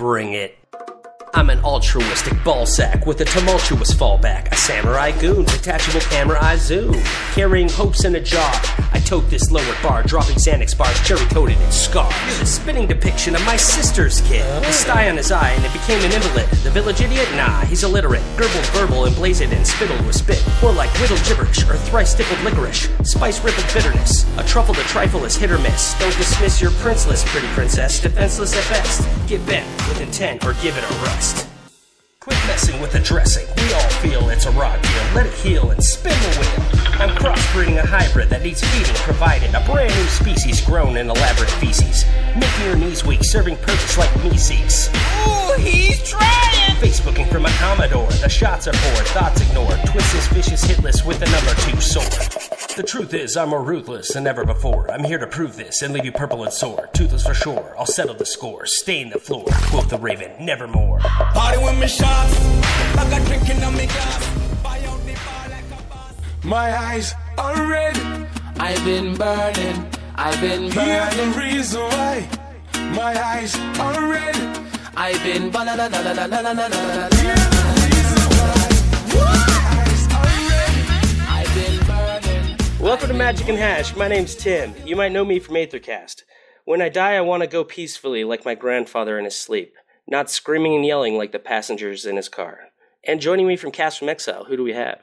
bring it. I'm an altruistic ballsack with a tumultuous fallback. A samurai goon, detachable camera eye zoom. Carrying hopes in a jar. I tote this lowered bar, dropping Xanax bars, cherry coated scars. You're the spitting depiction of my sister's kid. A sty on his eye and it became an invalid. The village idiot? Nah, he's illiterate. Gurgled verbal, emblazoned and spittled with spit. More like whittled gibberish or thrice stippled licorice. Spice rippled bitterness. A truffle to trifle is hit or miss. Don't dismiss your princeless, pretty princess. Defenseless at best. Get bent with intent or give it a rest. Quit messing with the dressing. We all feel it's a raw deal. Let it heal and spin the wheel. I'm crossbreeding a hybrid that needs feeding provided. A brand new species grown in elaborate feces. Making your knees weak, serving purpose like me seeks. Ooh, he's trying! Facebooking from a Commodore. The shots are poured, thoughts ignored. Twist this vicious hit list with a number two sword. The truth is, I'm more ruthless than ever before. I'm here to prove this and leave you purple and sore. Toothless for sure. I'll settle the score. Stain the floor. Quote the raven, nevermore. Party with me shots. I got drinking on me glass. Buy out the bar like a boss. My eyes are red. I've been burning, I've been burning. Here's the reason why. My eyes are red. I've been ba la la la la la la la la la Here's the reason why. My eyes are red. I've been burning. Welcome to Magic and Hash. My name's Tim. You might know me from Aethercast. When I die, I want to go peacefully like my grandfather in his sleep, not screaming and yelling like the passengers in his car. And joining me from Cast from Exile, who do we have?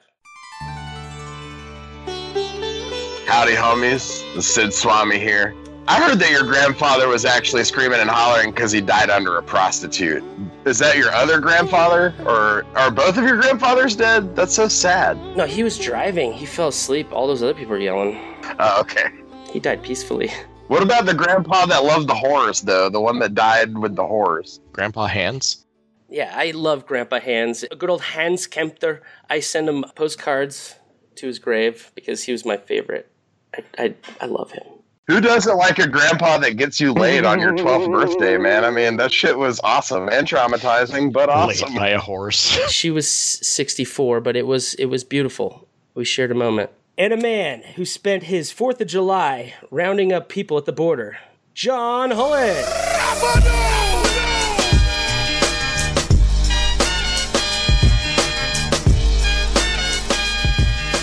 Howdy, homies. Sid Swami here. I heard that your grandfather was actually screaming and hollering because he died under a prostitute. Is that your other grandfather? Or are both of your grandfathers dead? That's so sad. No, he was driving. He fell asleep. All those other people were yelling. Oh, okay. He died peacefully. What about the grandpa that loved the horse, though? The one that died with the horse? Grandpa Hans? Yeah, I love Grandpa Hans. A good old Hans Kempter. I send him postcards to his grave because he was my favorite. I, I, I love him. Who doesn't like a grandpa that gets you laid on your 12th birthday, man? I mean, that shit was awesome and traumatizing, but awesome. Laid by a horse. She was 64, but it was it was beautiful. We shared a moment. And a man who spent his 4th of July rounding up people at the border. John Hullet.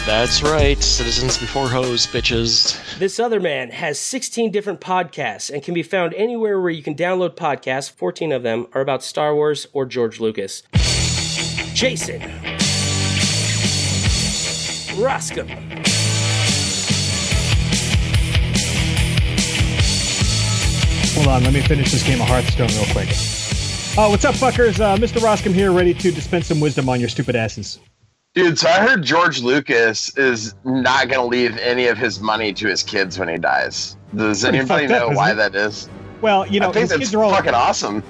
That's right. Citizens before hoes, bitches. This other man has 16 different podcasts and can be found anywhere where you can download podcasts. 14 of them are about Star Wars or George Lucas. Jason. Roscom. Hold on, let me finish this game of Hearthstone real quick. Oh, what's up, fuckers? Uh, Mr. Roscom here, ready to dispense some wisdom on your stupid asses. Dude, so I heard George Lucas is not going to leave any of his money to his kids when he dies. Does Pretty anybody fucked up, know why it? that is? Well, you know, I think his that's kids are all fucking awesome.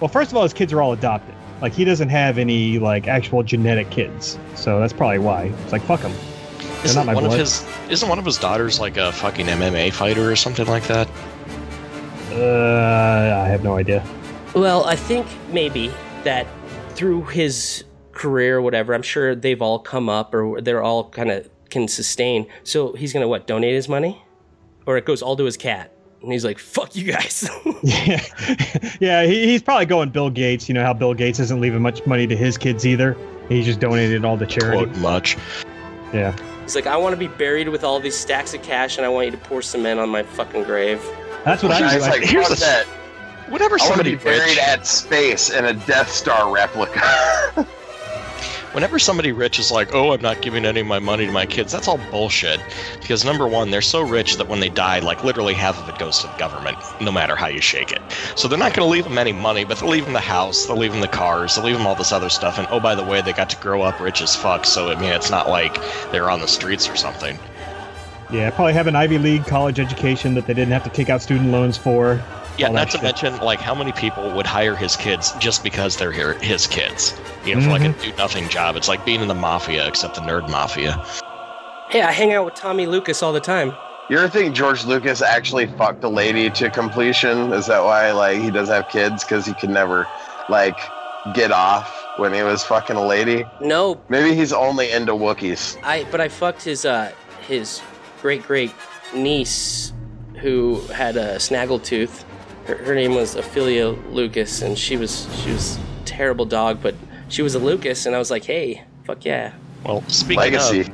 well. First of all, his kids are all adopted. Like he doesn't have any like actual genetic kids, so that's probably why. It's like fuck him. They're Isn't not my one blood. of his isn't one of his daughters like a fucking MMA fighter or something like that? Uh, I have no idea. Well, I think maybe that through his career or whatever, I'm sure they've all come up or they're all kind of can sustain. So he's going to what, donate his money? Or it goes all to his cat. And he's like, fuck you guys. Yeah, yeah. He, he's probably going Bill Gates. You know how Bill Gates isn't leaving much money to his kids either. He just donated all the charity. Quote much. Yeah. he's like, I want to be buried with all these stacks of cash and I want you to pour cement on my fucking grave. That's what I Guys, do. like, I- here's fuck the- that. Whenever I want to somebody be buried rich, at space in a Death Star replica. whenever somebody rich is like, "Oh, I'm not giving any of my money to my kids," that's all bullshit. Because number one, they're so rich that when they die, like literally half of it goes to the government, no matter how you shake it. So they're not going to leave them any money, but they'll leave them the house, they'll leave them the cars, they'll leave them all this other stuff. And oh, by the way, they got to grow up rich as fuck. So I mean, it's not like they're on the streets or something. Yeah, probably have an Ivy League college education that they didn't have to take out student loans for. Yeah, not to shit. mention like how many people would hire his kids just because they're here, his kids. You know, for like a Mm-hmm. do nothing job. It's like being in the mafia, except the nerd mafia. Hey, I hang out with Tommy Lucas all the time. you ever think George Lucas actually fucked a lady to completion? Is that why like he doesn't have kids because he could never like get off when he was fucking a lady? No, Maybe he's only into Wookiees. I but I fucked his uh his great great niece who had a snaggletooth Her, her name was Ophelia Lucas, and she was she was a terrible dog, but she was a Lucas, and I was like, hey, fuck yeah. Well, speaking Legacy. of,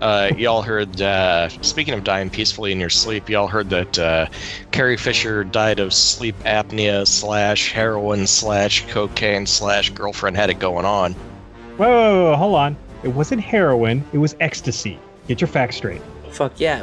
uh, y'all heard. Uh, speaking of dying peacefully in your sleep, y'all heard that uh, Carrie Fisher died of sleep apnea slash heroin slash cocaine slash girlfriend had it going on. Whoa, whoa, whoa, hold on. It wasn't heroin. It was ecstasy. Get your facts straight. Fuck yeah.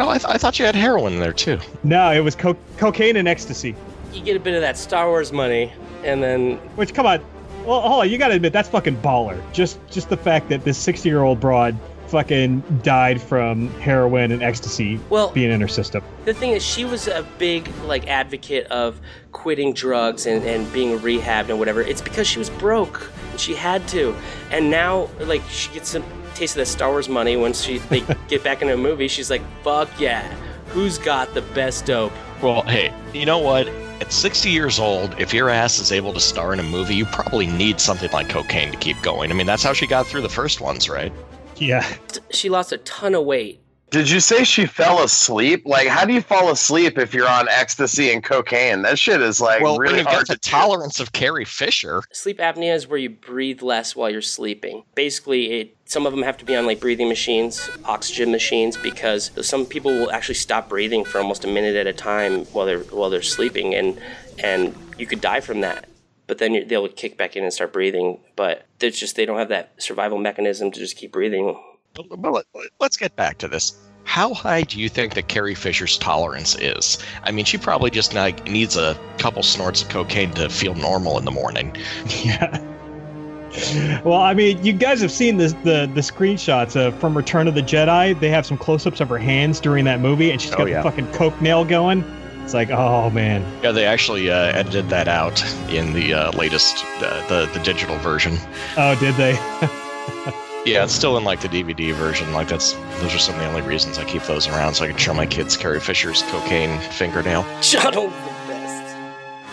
Oh, I, th- I thought you had heroin in there too. No, it was co- cocaine and ecstasy. You get a bit of that Star Wars money, and then Which, come on. Well, hold on. You gotta admit that's fucking baller. Just, just the fact that this sixty-year-old broad fucking died from heroin and ecstasy Well- being in her system. the thing is, she was a big like advocate of quitting drugs and, and being rehabbed and whatever. It's because she was broke and she had to, and now like she gets some taste of the Star Wars money when she they get back into a movie. She's like, fuck yeah, who's got the best dope? Well, hey, you know what? At 60 years old, if your ass is able to star in a movie, you probably need something like cocaine to keep going. I mean, that's how she got through the first ones, right? Yeah. She lost a ton of weight. Did you say she fell asleep? Like, how do you fall asleep if you're on ecstasy and cocaine? That shit is like well, really when you hard get the to tolerance of Carrie Fisher, Sleep apnea is where you breathe less while you're sleeping. Basically, it some of them have to be on like breathing machines, oxygen machines, because some people will actually stop breathing for almost a minute at a time while they're while they're sleeping, and and you could die from that. But then you, they'll kick back in and start breathing. But there's just they don't have that survival mechanism to just keep breathing. but let's get back to this. How high do you think that Carrie Fisher's tolerance is? I mean, she probably just like, needs a couple snorts of cocaine to feel normal in the morning. Yeah. Well, I mean, you guys have seen this, the the screenshots of from Return of the Jedi. They have some close-ups of her hands during that movie, and she's got Oh, yeah. the fucking coke nail going. It's like, oh man. Yeah, they actually uh, edited that out in the uh, latest, uh, the the digital version. Oh, did they? Yeah, it's still in like the DVD version. Like that's those are some of the only reasons I keep those around, so I can show my kids Carrie Fisher's cocaine fingernail. Shut up, the best.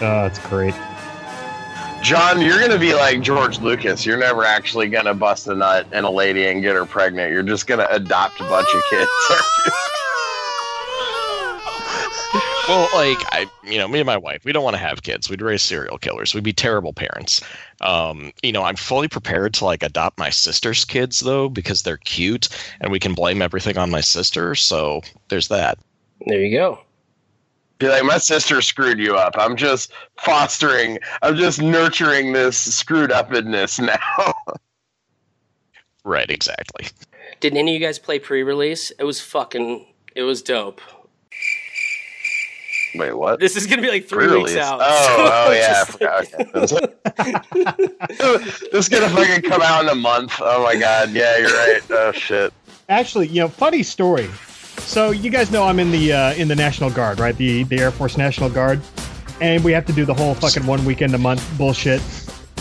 Oh, it's great. John, you're gonna be like George Lucas. You're never actually gonna bust a nut in a lady and get her pregnant. You're just gonna adopt a bunch of kids. Well, like I, you know, me and my wife, we don't want to have kids. We'd raise serial killers. We'd be terrible parents. Um, you know, I'm fully prepared to like adopt my sister's kids though because they're cute, and we can blame everything on my sister. So there's that. There you go. be like, my sister screwed you up. I'm just fostering. I'm just nurturing this screwed upness now. Right, exactly. Did any of you guys play pre-release? It was fucking. It was dope. Wait, what? This is gonna be like three Pre-release. weeks out. Oh, oh yeah. I just- forgot. Okay. this is gonna fucking come out in a month. Oh my god. Yeah, you're right. Oh shit. Actually, you know, funny story. So you guys know I'm in the uh, in the National Guard, right? The the Air Force National Guard, and we have to do the whole fucking one weekend a month bullshit.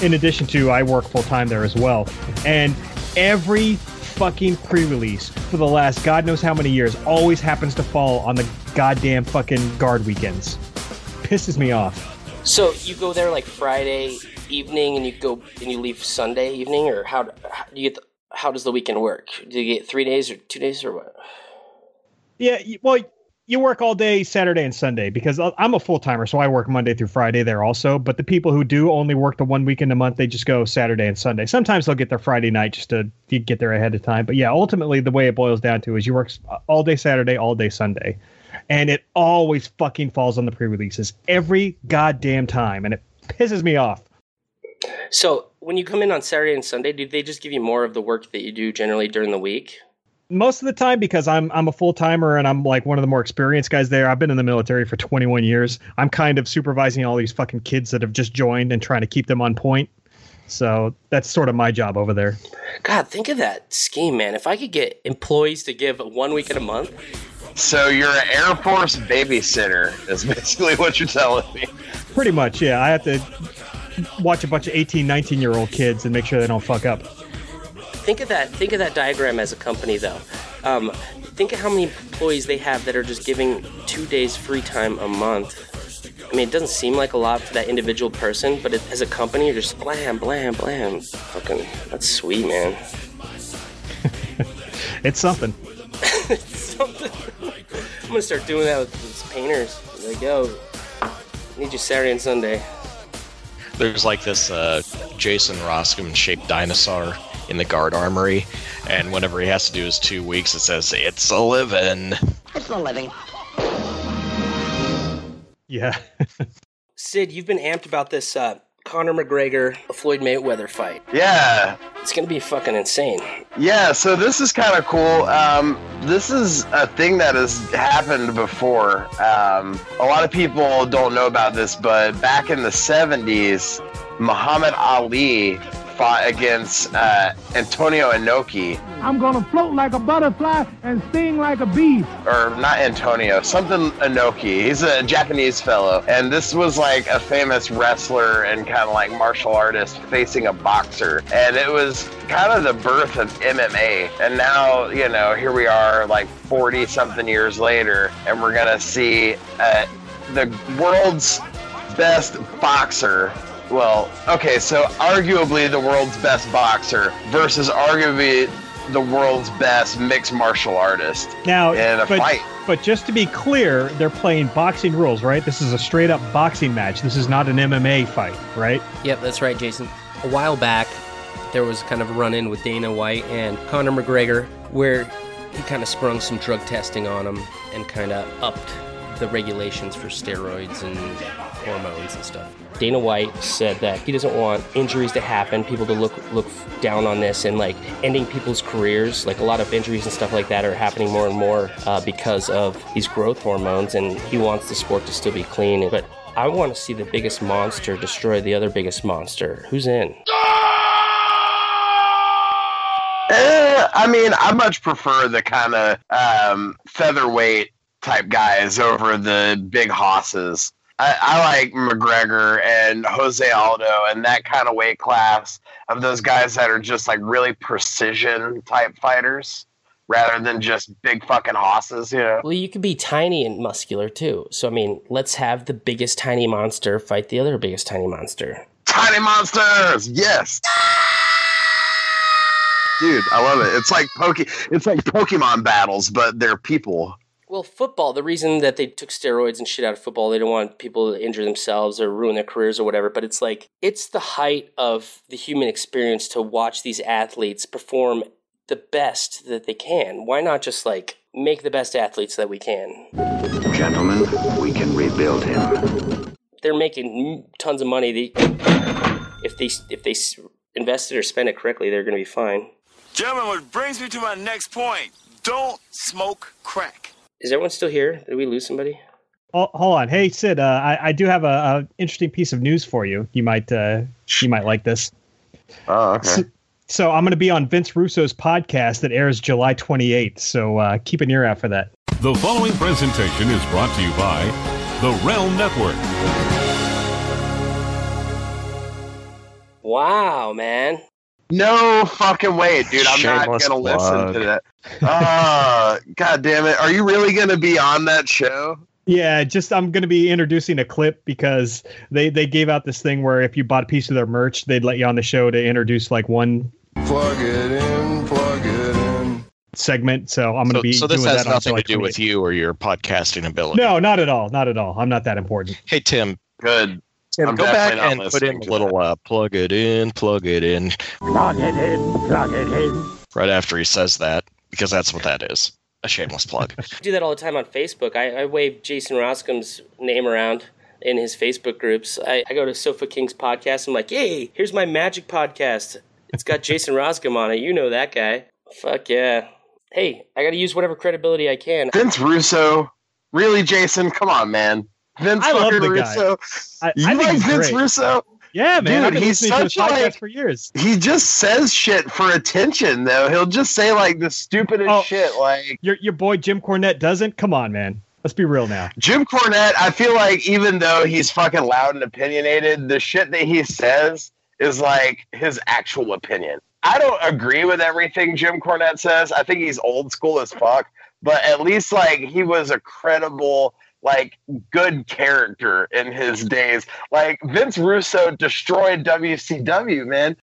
In addition to, I work full time there as well, and every fucking pre-release for the last God knows how many years always happens to fall on the goddamn fucking guard weekends. Pisses me off. So you go there like Friday evening, and you go and you leave Sunday evening, or how, how do you get? The, how does the weekend work? Do you get three days or two days or what? Yeah, well, you work all day Saturday and Sunday because I'm a full timer, so I work Monday through Friday there also. But the people who do only work the one weekend a month, they just go Saturday and Sunday. Sometimes they'll get their Friday night just to get there ahead of time. But yeah, ultimately the way it boils down to is you work all day Saturday, all day Sunday, and it always fucking falls on the pre-releases every goddamn time, and it pisses me off. So when you come in on Saturday and Sunday, do they just give you more of the work that you do generally during the week? Most of the time because I'm I'm a full timer and I'm like one of the more experienced guys there. I've been in the military for 21 years. I'm kind of supervising all these fucking kids that have just joined and trying to keep them on point. So that's sort of my job over there. God, think of that scheme, man. If I could get employees to give one weekend a month, So you're an Air Force babysitter. Is basically what you're telling me. Pretty much, yeah. I have to watch a bunch of 18, 19 year old kids and make sure they don't fuck up. Think of that. Think of that diagram as a company, though. Um, think of how many employees they have that are just giving two days free time a month. I mean, it doesn't seem like a lot for that individual person, but it, as a company, you're just blam, blam, blam. Fucking, that's sweet, man. It's something. it's Something. I'm gonna start doing that with these painters. Like, yo, Need you Saturday and Sunday. There's like this uh, Jason Roscom shaped dinosaur in the guard armory, and whenever he has to do his two weeks, it says it's a living. It's a living. Yeah. Sid, you've been amped about this uh, Conor McGregor Floyd Mayweather fight. Yeah, It's gonna be fucking insane. Yeah, so this is kind of cool. Um, this is a thing that has happened before. Um, a lot of people don't know about this, but back in the 70s, Muhammad Ali fought against uh, Antonio Inoki, I'm gonna float like a butterfly and sting like a bee. or not Antonio, something Inoki. He's a Japanese fellow, and this was like a famous wrestler and kind of like martial artist facing a boxer, and it was kind of the birth of MMA. And now, you know, here we are, like 40 something years later, and we're gonna see uh, the world's best boxer. Well, okay, so arguably the world's best boxer versus arguably the world's best mixed martial artist Now, in a but, fight. but just to be clear, they're playing boxing rules, right? This is a straight up boxing match. This is not an MMA fight, right? Yep, that's right, Jason. A while back, there was kind of a run in with Dana White and Conor McGregor where he kind of sprung some drug testing on him and kind of upped the regulations for steroids and hormones and stuff. Dana White said that he doesn't want injuries to happen, people to look look down on this and like ending people's careers. Like a lot of injuries and stuff like that are happening more and more uh, because of these growth hormones, and he wants the sport to still be clean. But I want to see the biggest monster destroy the other biggest monster. Who's in? Eh, I mean, I much prefer the kind of um, featherweight type guys over the big hosses. I, I like McGregor and Jose Aldo and that kind of weight class of those guys that are just like really precision type fighters rather than just big fucking hosses, you know? Well, you could be tiny and muscular too. So I mean, let's have the biggest tiny monster fight the other biggest tiny monster. Tiny monsters, yes. Dude, I love it. It's like Poke it's like Pokemon battles, but they're people. Well, football, the reason that they took steroids and shit out of football, they don't want people to injure themselves or ruin their careers or whatever, but it's like, it's the height of the human experience to watch these athletes perform the best that they can. Why not just like make the best athletes that we can? Gentlemen, we can rebuild him. They're making tons of money. They, if they if they s- invest it or spend it correctly, they're going to be fine. Gentlemen, what brings me to my next point. Don't smoke crack. Is everyone still here? Did we lose somebody? Oh, hold on, hey Sid, uh, I, I do have a, a interesting piece of news for you. You might uh, you might like this. Oh, okay. So I'm going to be on Vince Russo's podcast that airs July 28th. So uh, keep an ear out for that. The following presentation is brought to you by the Realm Network. Wow, man. No fucking way, dude. I'm Shameless not gonna listen to that. Ah, god damn it. Are you really gonna be on that show? Yeah, just I'm going to be introducing a clip because they they gave out this thing where if you bought a piece of their merch, they'd let you on the show to introduce like one Plug it in, plug it in. segment. So I'm going to So, be so this doing has that nothing to July do with you or your podcasting ability. No, not at all. Not at all. I'm not that important. Hey Tim, Good. Tim, I'm go back and put in a little uh, plug it in, plug it in Plug it in, plug it in. right after he says that because that's what that is. A shameless plug. I do that all the time on Facebook. I, I wave Jason Roscom's name around in his Facebook groups. I, I go to Sofa King's podcast. I'm like, hey, here's my magic podcast. It's got Jason Roscom on it. You know that guy. Fuck yeah. Hey, I got to use whatever credibility I can. Vince Russo. Really, Jason? Come on, man. Vince I love the guy. Russo. I, You I like Vince great. Russo? Yeah, man. Dude, I've been he's listening to his such, podcast like- for years. He just says shit for attention, though. He'll just say like the stupidest Oh. shit. Like Your your boy Jim Cornette doesn't. Come on, man. Let's be real now. Jim Cornette, I feel like even though he's fucking loud and opinionated, the shit that he says is like his actual opinion. I don't agree with everything Jim Cornette says. I think he's old school as fuck, but at least like he was a credible, like good character in his days. Like Vince Russo destroyed WCW, man.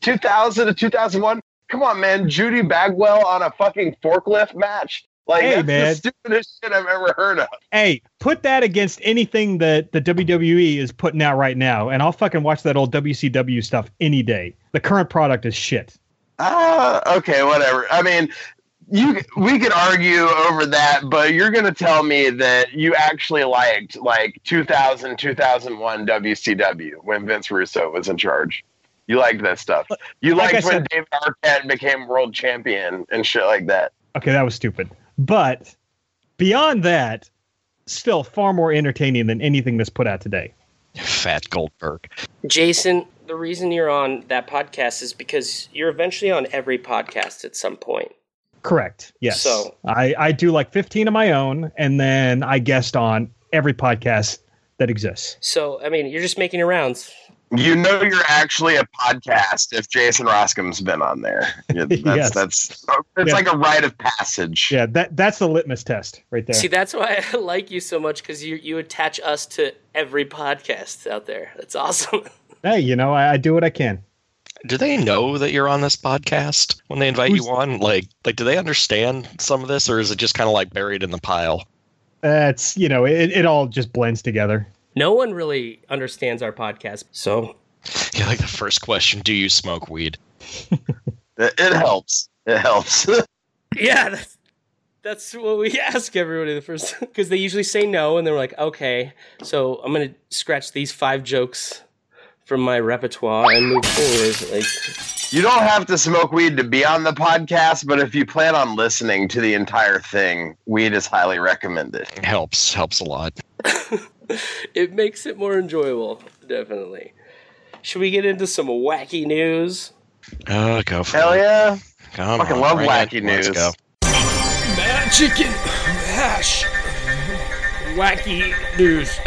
2000 to 2001. Come on, man. Judy Bagwell on a fucking forklift match. Like Hey, that's man. the stupidest shit I've ever heard of. Hey, put that against anything that the WWE is putting out right now, and I'll fucking watch that old WCW stuff any day. The current product is shit. Ah, okay, whatever. I mean, you we could argue over that, but you're gonna tell me that you actually liked like 2000, 2001 WCW when Vince Russo was in charge. You liked that stuff. You Like liked I when said- David Arquette became world champion and shit like that. Okay, that was stupid. But beyond that, still far more entertaining than anything that's put out today. Fat Goldberg. Jason, the reason you're on that podcast is because you're eventually on every podcast at some point. Correct. Yes. So- I, I do like 15 of my own, and then I guest on every podcast that exists. So, I mean, you're just making your rounds. You know you're actually a podcast if Jason Roscom's been on there. That's Yes. that's it's Yeah. like a rite of passage. Yeah, that that's the litmus test right there. See, that's why I like you so much because you you attach us to every podcast out there. That's awesome. hey, you know, I, I do what I can. Do they know that you're on this podcast when they invite Who's- you on? Like, like, do they understand some of this, or is it just kind of like buried in the pile? That's you know, it, it all just blends together. No one really understands our podcast, so Yeah, like the first question: Do you smoke weed? It, it helps. It helps. yeah, that's that's what we ask everybody the first because they usually say no, and they're like, okay, so I'm gonna scratch these five jokes from my repertoire and move forward. Like, You don't have to smoke weed to be on the podcast, but if you plan on listening to the entire thing, weed is highly recommended. Helps, helps a lot. it makes it more enjoyable, definitely. Should we get into some wacky news? Oh, go for Hell it. yeah. Come Fucking on, love bring it. wacky Let's news. go. Mad chicken hash. Wacky news.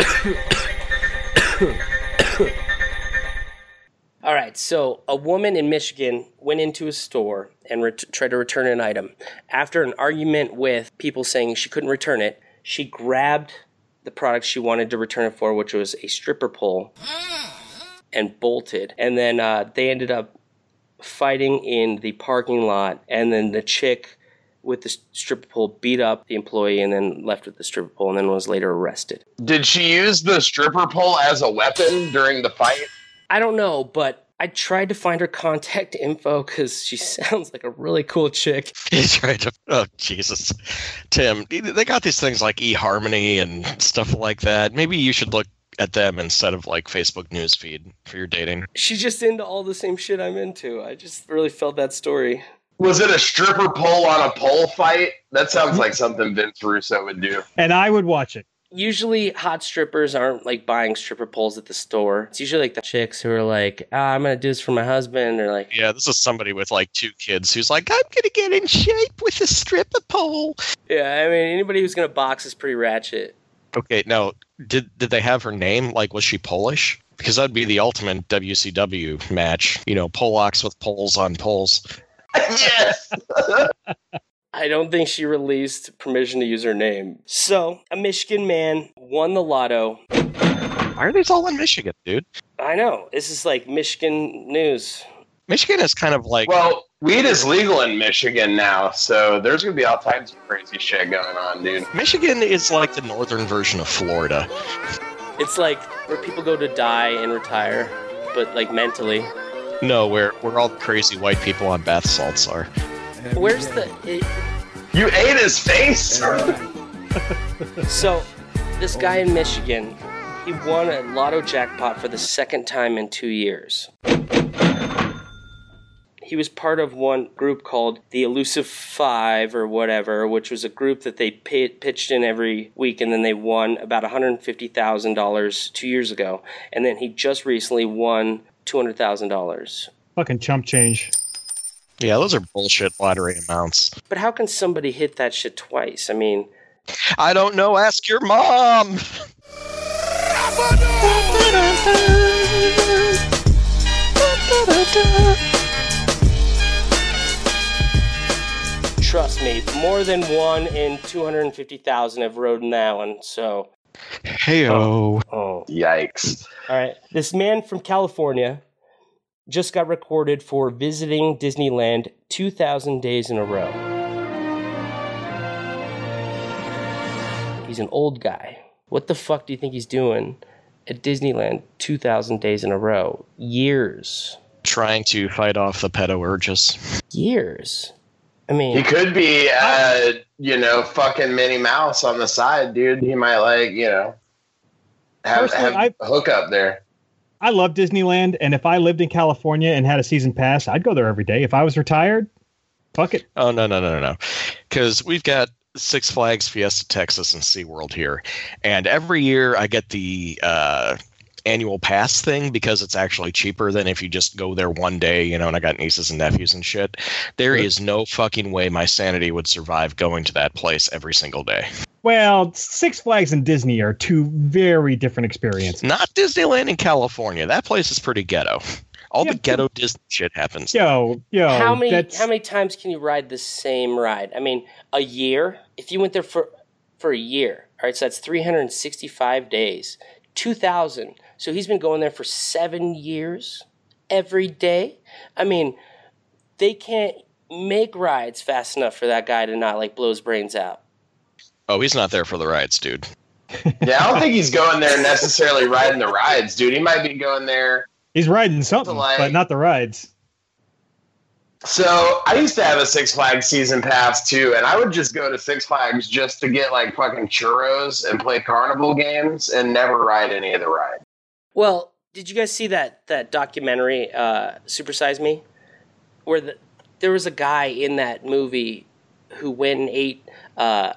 All right, so a woman in Michigan went into a store and ret- tried to return an item. After an argument with people saying she couldn't return it, she grabbed the product she wanted to return it for, which was a stripper pole, and bolted. And then uh, they ended up fighting in the parking lot, and then the chick with the stripper pole beat up the employee and then left with the stripper pole and then was later arrested. Did she use the stripper pole as a weapon during the fight? I don't know, but I tried to find her contact info because she sounds like a really cool chick. He's trying to. Oh Jesus, Tim. They got these things like eHarmony and stuff like that. Maybe you should look at them instead of like Facebook newsfeed for your dating. She's just into all the same shit I'm into. I just really felt that story. Was it a stripper pole on a pole fight? That sounds mm-hmm. like something Vince Russo would do. And I would watch it. Usually, hot strippers aren't like buying stripper poles at the store. It's usually like the chicks who are like, ah, "I'm gonna do this for my husband," or like, Yeah, this is somebody with like two kids who's like, I'm gonna get in shape with a stripper pole. "Yeah." I mean, anybody who's gonna box is pretty ratchet. Okay, now did did they have her name? Like, was she Polish? Because that'd be the ultimate WCW match. You know, Polacks with poles on poles. yes. I don't think she released permission to use her name. So, a Michigan man won the lotto. Why are these all in Michigan, dude? I know. This is like Michigan news. Michigan is kind of like Well, weed is legal in Michigan now, so there's gonna be all types of crazy shit going on, dude. Michigan is like the northern version of Florida. It's like where people go to die and retire, but like mentally. No, where where all the crazy white people on bath salts are. Where's the. It, You ate his face? so, this guy in Michigan, he won a lotto jackpot for the second time in two years. He was part of one group called the Elusive Five or whatever, which was a group that they pi pitched in every week, and then they won about $150,000 two years ago. And then he just recently won $200,000. Fucking chump change. Yeah, those are bullshit lottery amounts. But how can somebody hit that shit twice? I mean, I don't know. Ask your mom. trust me, more than one in 250,000 have rode in that one, so. Heyo. Oh. Yikes. All right. This man from California just got recorded for visiting Disneyland 2,000 days in a row. He's an old guy. What the fuck do you think he's doing at Disneyland 2,000 days in a row? Years. Trying to fight off the pedo urges. Years. I mean, He could be, uh, you know, fucking Minnie Mouse on the side, dude. He might like, you know, have, Personally, have a hook up there. I love Disneyland, and if I lived in California and had a season pass, I'd go there every day. If I was retired, fuck it. Oh no no no no no, because we've got Six Flags, Fiesta Texas, and SeaWorld here, and every year I get the uh, annual pass thing because it's actually cheaper than if you just go there one day. You know, and I got nieces and nephews and shit. There is no fucking way my sanity would survive going to that place every single day. Well, Six Flags and Disney are two very different experiences. Not Disneyland in California. That place is pretty ghetto. All Yeah, the ghetto Disney shit happens. Yo, yo, how many that's- how many times can you ride the same ride? I mean, a year. If you went there for for a year, all right, so that's 365 days. 2000. So he's been going there for 7 years every day. I mean, they can't make rides fast enough for that guy to not like blow his brains out. Oh, he's not there for the rides, dude. Yeah, I don't think he's going there necessarily riding the rides, dude. He might be going there. He's riding something, like- but not the rides. So I used to have a Six Flags season pass too, and I would just go to Six Flags just to get like fucking churros and play carnival games and never ride any of the rides. Well, did you guys see that that documentary, uh, Super Size Me, where the, there was a guy in that movie who went and ate uh,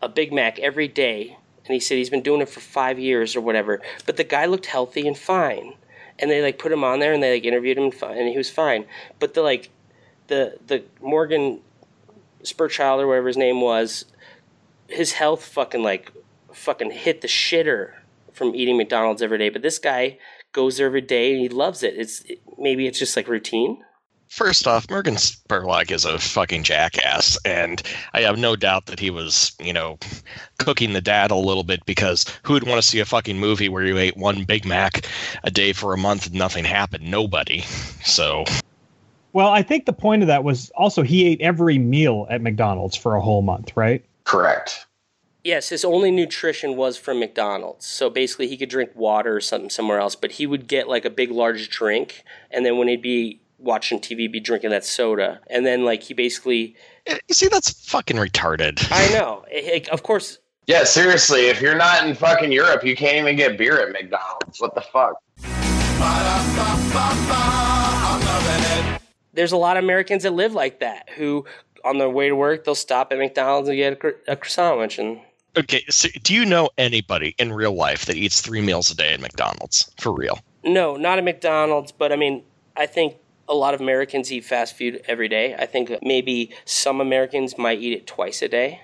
a Big Mac every day, and he said he's been doing it for five years or whatever. But the guy looked healthy and fine, and they like put him on there and they like interviewed him, and and he was fine. But the like the the Morgan Spurchild or whatever his name was, his health fucking like fucking hit the shitter from eating McDonald's every day. But this guy goes there every day and he loves it. It's it, maybe it's just like routine. First off, Morgan Spurlock is a fucking jackass, and I have no doubt that he was, you know, cooking the dad a little bit because who would want to see a fucking movie where you ate one Big Mac a day for a month and nothing happened? Nobody. So, Well, I think the point of that was also he ate every meal at McDonald's for a whole month, right? Correct. Yes, his only nutrition was from McDonald's. So basically, he could drink water or something somewhere else, but he would get like a big, large drink, and then when he'd be watching TV, be drinking that soda, and then like he basically. Eh, you see, that's fucking retarded. I know. It- it- of course, Yeah, seriously, if you're not in fucking Europe, you can't even get beer at McDonald's. What the fuck? there's a lot of Americans that live like that who, on their way to work, they'll stop at McDonald's and get a, cro- a croissant and Okay, so do you know anybody in real life that eats three meals a day at McDonald's? For real? No, not at McDonald's, but I mean, I think a lot of Americans eat fast food every day. I think maybe some Americans might eat it twice a day.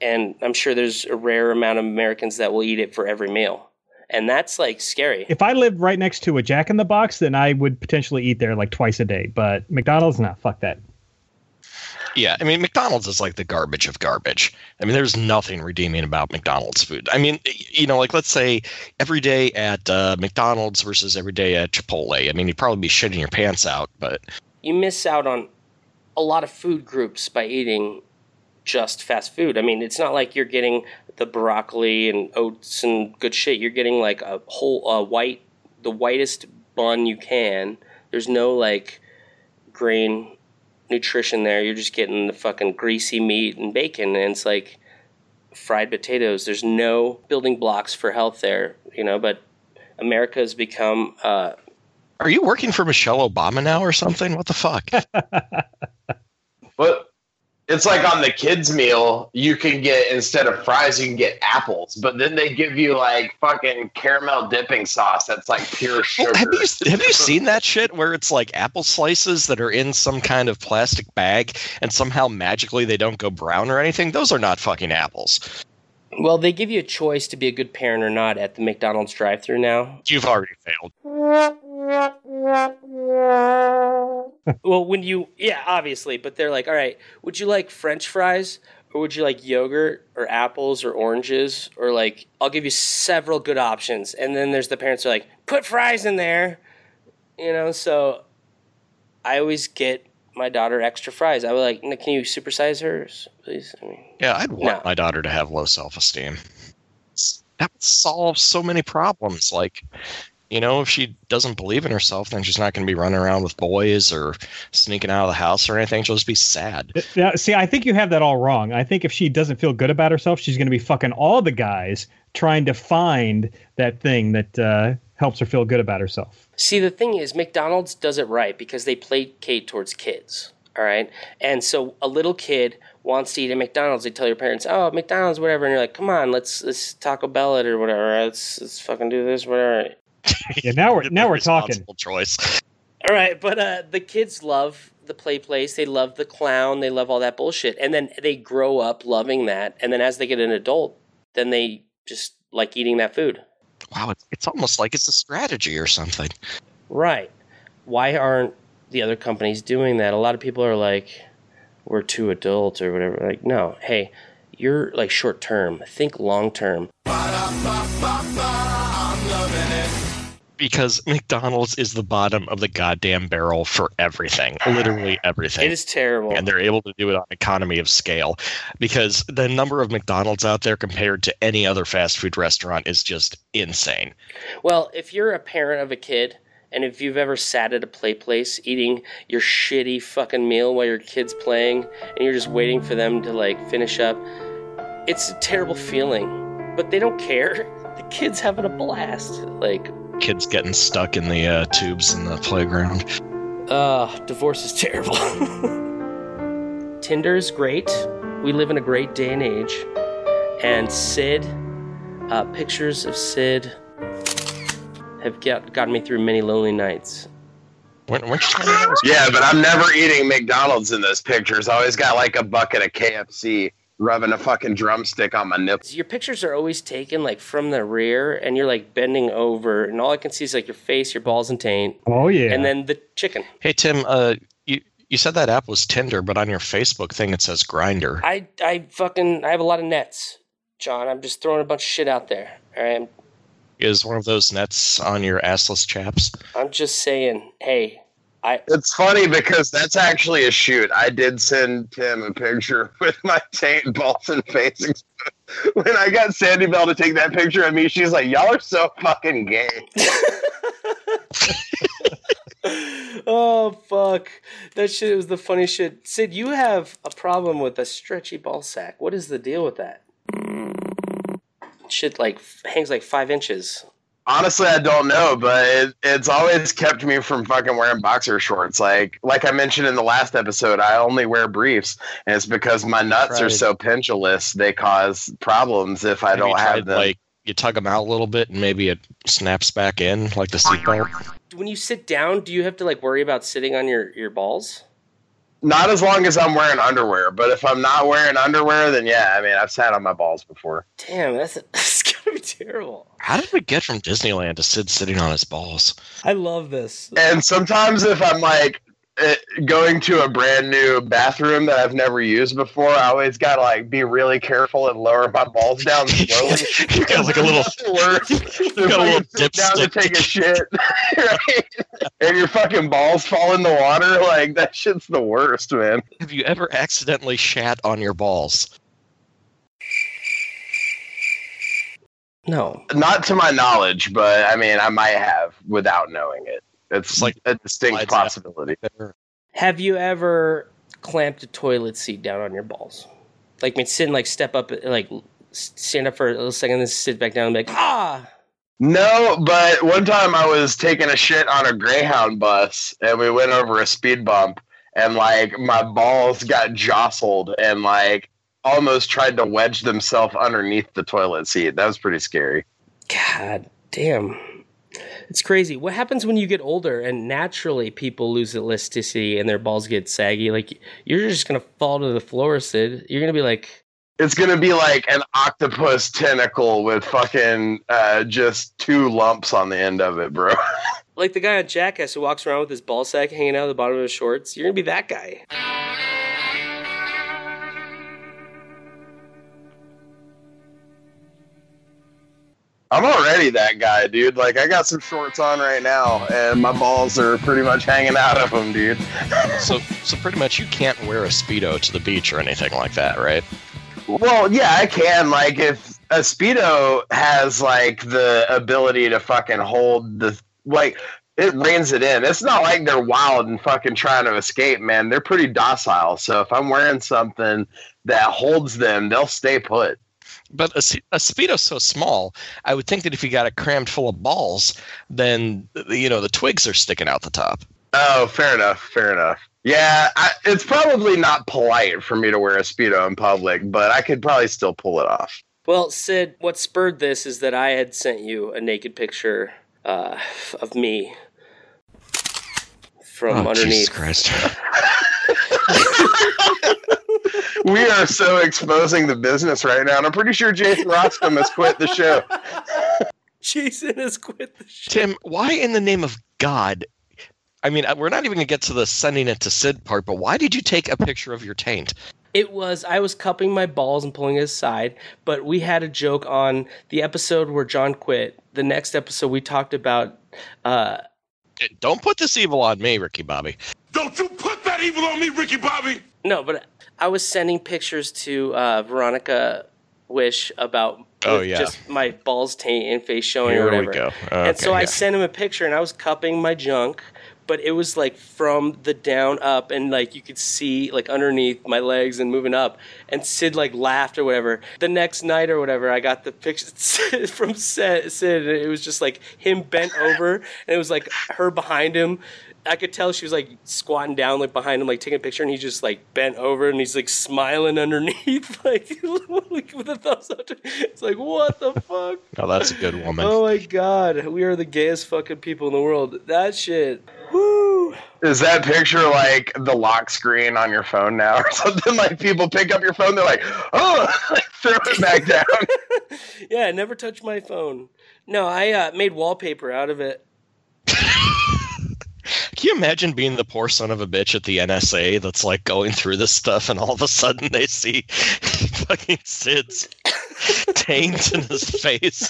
And I'm sure there's a rare amount of Americans that will eat it for every meal. And that's like scary. If I lived right next to a Jack in the Box, then I would potentially eat there like twice a day. But McDonald's, nah, fuck that. Yeah, I mean, McDonald's is like the garbage of garbage. I mean, there's nothing redeeming about McDonald's food. I mean, you know, like let's say every day at uh, McDonald's versus every day at Chipotle. I mean, you'd probably be shitting your pants out, but You miss out on a lot of food groups by eating just fast food. I mean, it's not like you're getting the broccoli and oats and good shit. You're getting like a whole uh, white, the whitest bun you can. There's no like grain nutrition there. You're just getting the fucking greasy meat and bacon, and it's like fried potatoes. There's no building blocks for health there, you know. But America has become uh, are you working for Michelle Obama now or something? What the fuck? But it's like on the kids' meal, you can get instead of fries, you can get apples, but then they give you like fucking caramel dipping sauce that's like pure sugar. Well, have you have you seen that shit where it's like apple slices that are in some kind of plastic bag and somehow magically they don't go brown or anything? Those are not fucking apples. Well, they give you a choice to be a good parent or not at the McDonald's drive-through now. You've already failed. well, when you yeah, obviously, but they're like, "All right, would you like french fries or would you like yogurt or apples or oranges or like I'll give you several good options." And then there's the parents who are like, "Put fries in there." You know, so I always get my daughter extra fries. I would like, can you supersize hers, please? I mean, Yeah, I'd want No. my daughter to have low self esteem. That would solve so many problems. Like, you know, if she doesn't believe in herself, then she's not going to be running around with boys or sneaking out of the house or anything. She'll just be sad. Now, see, I think you have that all wrong. I think if she doesn't feel good about herself, she's going to be fucking all the guys trying to find that thing that uh, helps her feel good about herself. See, the thing is, McDonald's does it right because they placate towards kids. All right. And so a little kid wants to eat at McDonald's. They tell your parents, oh, McDonald's, whatever. And you're like, come on, let's, let's Taco Bell it or whatever. Let's, let's fucking do this, whatever. Yeah, now we're now we're talking. Choice. All right. But uh, the kids love the play place. They love the clown. They love all that bullshit. And then they grow up loving that. And then as they get an adult, then they just like eating that food. Wow, it's, it's almost like it's a strategy or something. Right. Why aren't the other companies doing that? A lot of people are like, we're too adult or whatever. Like, no, hey, you're like short term. Think long term. Because McDonald's is the bottom of the goddamn barrel for everything. Literally everything. It is terrible. and they're able to do it on economy of scale because the number of McDonald's out there compared to any other fast food restaurant is just insane. Well, if you're a parent of a kid, and if you've ever sat at a play place eating your shitty fucking meal while your kid's playing, and you're just waiting for them to like finish up, it's a terrible feeling. But they don't care. The kid's having a blast. Like, Kids getting stuck in the uh, tubes in the playground. Uh, divorce is terrible. Tinder's great. We live in a great day and age. And Sid, uh, pictures of Sid have got, gotten me through many lonely nights. When, when you telling me that was- Yeah, but I'm never eating McDonald's in those pictures. I always got like a bucket of KFC rubbing a fucking drumstick on my nipples. Your pictures are always taken like from the rear, and you're like bending over, and all I can see is like your face, your balls, and taint, Oh yeah. and then the chicken. Hey Tim, uh, you you said that app was Tinder, but on your Facebook thing it says Grindr. I I fucking I have a lot of nets, John. I'm just throwing a bunch of shit out there. All right. Is one of those nets on your assless chaps? I'm just saying, hey, I It's funny because that's actually a shoot. I did send Tim a picture with my taint, balls, and face. When I got Sandy Bell to take that picture of me, she's like, "Y'all are so fucking gay." oh fuck, that shit was the funniest shit. Sid, you have a problem with a stretchy ball sack. What is the deal with that? Shit like hangs like five inches. Honestly, I don't know, but it, it's always kept me from fucking wearing boxer shorts. Like, like I mentioned in the last episode, I only wear briefs, and it's because my nuts are so pendulous they cause problems if I Have you don't have them. like you tug them out a little bit and maybe it snaps back in like the seatbelt. When you sit down, do you have to like worry about sitting on your your balls? Not as long as I'm wearing underwear, but if I'm not wearing underwear, then yeah, I mean, I've sat on my balls before. Damn, that's that's gotta be terrible. How did we get from Disneyland to Sid sitting on his balls? I love this. And sometimes if I'm like eh, going to a brand new bathroom that I've never used before, I always gotta like be really careful and lower my balls down slowly. you got like a little Worse. you got a little sit down to take a shit, right? and your fucking balls fall in the water. Like that shit's the worst, man. Have you ever accidentally shat on your balls? No. Not to my knowledge, but I mean, I might have without knowing it. It's It's like like a distinct possibility. Have you ever clamped a toilet seat down on your balls? Like, I mean, sit and like step up, like stand up for a little second, then sit back down and be like, ah. No, but one time I was taking a shit on a Greyhound bus and we went over a speed bump and like my balls got jostled and like almost tried to wedge themselves underneath the toilet seat. That was pretty scary. God damn. It's crazy. What happens when you get older and naturally people lose elasticity and their balls get saggy? Like, you're just going to fall to the floor, Sid. You're going to be like, It's gonna be like an octopus tentacle with fucking uh, just two lumps on the end of it, bro. like the guy on Jackass who walks around with his ball sack hanging out of the bottom of his shorts. You're going to be that guy. I'm already that guy, dude. Like I got some shorts on right now, and my balls are pretty much hanging out of them, dude. So, so pretty much you can't wear a speedo to the beach or anything like that, right? Well, yeah, I can. Like if a speedo has like the ability to fucking hold the like. It reins it in. It's not like they're wild and fucking trying to escape, man. They're pretty docile. So if I'm wearing something that holds them, they'll stay put. But a speedo's so small, I would think that if you got it crammed full of balls, then you know the twigs are sticking out the top. Oh, fair enough. Fair enough. Yeah, I, it's probably not polite for me to wear a speedo in public, but I could probably still pull it off. Well, Sid, what spurred this is that I had sent you a naked picture uh, of me from Oh, Jesus. Christ! We are so exposing the business right now, and I'm pretty sure Jason Rostam has quit the show. Jason has quit the show. Tim, why in the name of God? I mean, uh, we're not even going to get to the sending it to Sid part, but why did you take a picture of your taint? It was I was cupping my balls and pulling it aside, but we had a joke on the episode where John quit. The next episode we talked about uh, Don't put this evil on me, Ricky Bobby. Don't you put that evil on me, Ricky Bobby! no, but I was sending pictures to uh, Veronica Wish about Oh, yeah. just my balls, taint, and face showing Here or we whatever. go. and so Okay, I sent him a picture, and I was cupping my junk, but it was like from the down up, and like you could see like underneath my legs and moving up. And Sid like laughed or whatever. The next night or whatever, I got the picture from Sid, Sid, and it was just like him bent over, and it was like her behind him. I could tell she was like squatting down, like behind him, like taking a picture, and he just like bent over and he's like smiling underneath, like with a thumbs up. It's like, what the fuck? Oh, that's a good woman. Oh my god, we are the gayest fucking people in the world. That shit. Woo! Is that picture like the lock screen on your phone now or something? Like people pick up your phone, they're like, oh, like, throw it back down. Yeah, never touch my phone. No, I uh, made wallpaper out of it. Can you imagine being the poor son of a bitch at the NSA that's like going through this stuff and all of a sudden they see fucking Sid's taint in his face?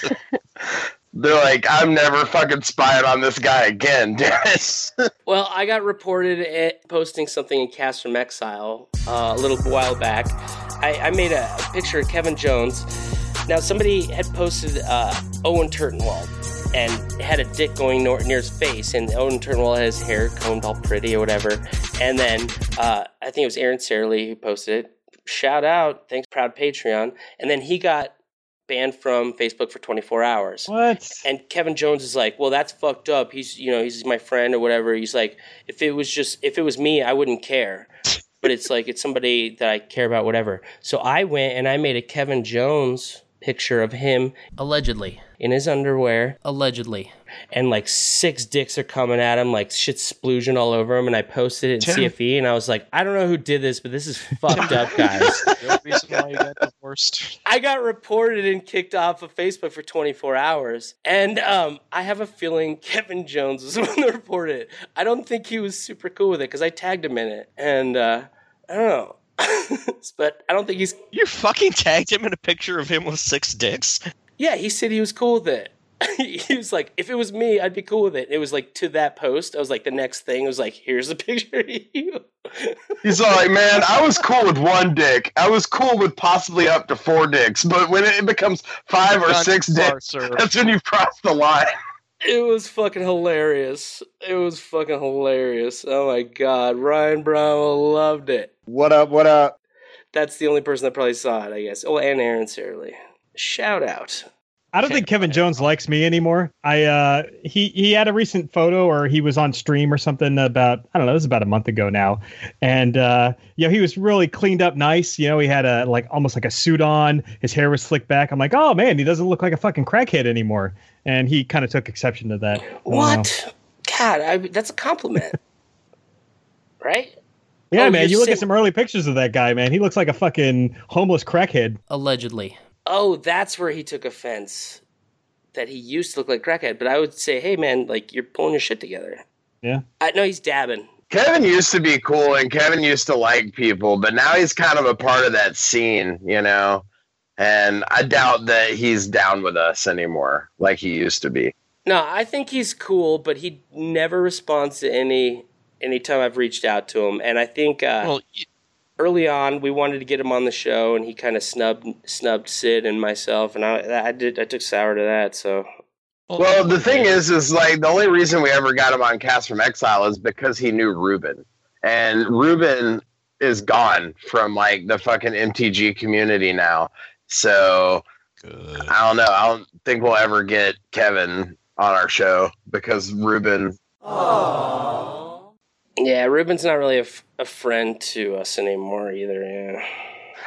They're like, I'm never fucking spying on this guy again, Dennis. Well, I got reported at posting something in Cast from Exile uh, a little while back. I, I made a, a picture of Kevin Jones. Now, somebody had posted uh, Owen Turtenwald and had a dick going nor- near his face, and Owen Turtenwald had his hair combed all pretty or whatever. And then uh, I think it was Aaron Sarley who posted it. Shout out, thanks, proud Patreon. And then he got banned from Facebook for 24 hours. What? And Kevin Jones is like, well, that's fucked up. He's, you know, he's my friend or whatever. He's like, if it was just, if it was me, I wouldn't care. But it's like, it's somebody that I care about, whatever. So I went and I made a Kevin Jones picture of him allegedly in his underwear, allegedly. And like six dicks are coming at him, like shit splooging all over him. And I posted it in Tim. CFE and I was like, I don't know who did this, but this is fucked up, guys. The reason got. I got reported and kicked off of Facebook for 24 hours. And um, I have a feeling Kevin Jones was the one that reported it. I don't think he was super cool with it because I tagged him in it. And uh, I don't know. but I don't think he's. You fucking tagged him in a picture of him with six dicks. Yeah, he said he was cool with it. he was like, if it was me, I'd be cool with it. It was like to that post. I was like, the next thing was like, here's a picture of you. He's all like, man, I was cool with one dick. I was cool with possibly up to four dicks. But when it becomes five or six too far, dicks, sir. that's when you've crossed the line. It was fucking hilarious. It was fucking hilarious. Oh my god, Ryan Brown loved it. What up? What up? That's the only person that probably saw it, I guess. Oh, and Aaron Sarley. Shout out. I don't think Kevin Jones likes me anymore. I uh he he had a recent photo or he was on stream or something about I don't know, it was about a month ago now. And uh you know, he was really cleaned up nice. You know, he had a like almost like a suit on, his hair was slicked back. I'm like, "Oh man, he doesn't look like a fucking crackhead anymore." And he kind of took exception to that. I don't know. What? God, I, that's a compliment. right? Yeah, Oh, man, you're you look saying- at some early pictures of that guy, man. He looks like a fucking homeless crackhead. Allegedly. Oh, that's where he took offense. That he used to look like crackhead, but I would say, hey man, like you're pulling your shit together. Yeah. I know he's dabbing. Kevin used to be cool and Kevin used to like people, but now he's kind of a part of that scene, you know? and I doubt that he's down with us anymore like he used to be. No, I think he's cool, but he never responds to any anytime I've reached out to him. And I think uh, Well, y- early on we wanted to get him on the show, and he kind of snubbed snubbed Sid and myself, and I I did I took sour to that. So Well, the thing is, is like the only reason we ever got him on Cast from Exile is because he knew Ruben, and Ruben is gone from like the fucking MTG community now. So good. I don't know. I don't think we'll ever get Kevin on our show because Ruben. Yeah, Ruben's not really a, f- a friend to us anymore either. Yeah.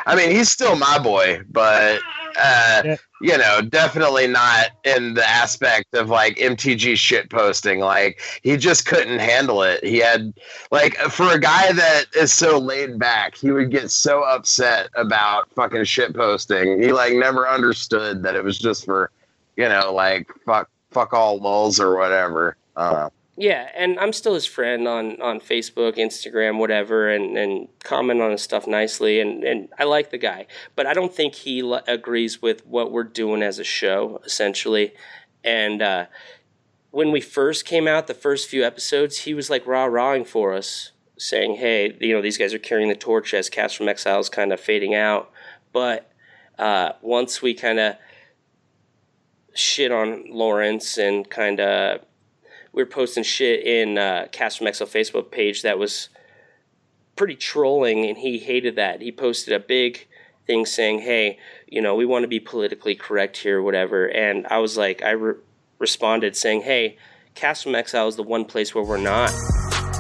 I mean, he's still my boy, but uh, Yeah. you know, definitely not in the aspect of like MTG shit posting. Like he just couldn't handle it. He had like for a guy that is so laid back, he would get so upset about fucking shit posting. He like never understood that it was just for, you know, like fuck fuck all lulls or whatever. Uh, Yeah, and I'm still his friend on, on Facebook, Instagram, whatever, and, and comment on his stuff nicely. And, and I like the guy, but I don't think he l- agrees with what we're doing as a show, essentially. And uh, when we first came out, the first few episodes, he was like rah rahing for us, saying, hey, you know, these guys are carrying the torch as Cast from Exile is kind of fading out. But uh, once we kind of shit on Lawrence and kind of we were posting shit in uh, Cast from Exile Facebook page that was pretty trolling, and he hated that. He posted a big thing saying, "Hey, you know, we want to be politically correct here, whatever." And I was like, I re- responded saying, "Hey, Cast from Exile is the one place where we're not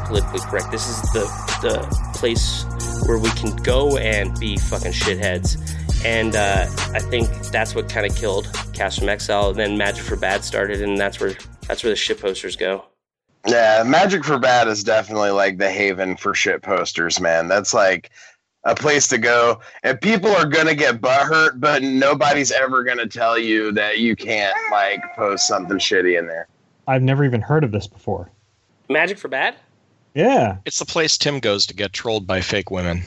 politically correct. This is the the place where we can go and be fucking shitheads." And uh, I think that's what kind of killed Cast from Exile. And then Magic for Bad started, and that's where that's where the shit posters go. Yeah, Magic for Bad is definitely like the haven for shit posters, man. That's like a place to go. And people are gonna get butthurt, but nobody's ever gonna tell you that you can't like post something shitty in there. I've never even heard of this before. Magic for Bad? Yeah. It's the place Tim goes to get trolled by fake women.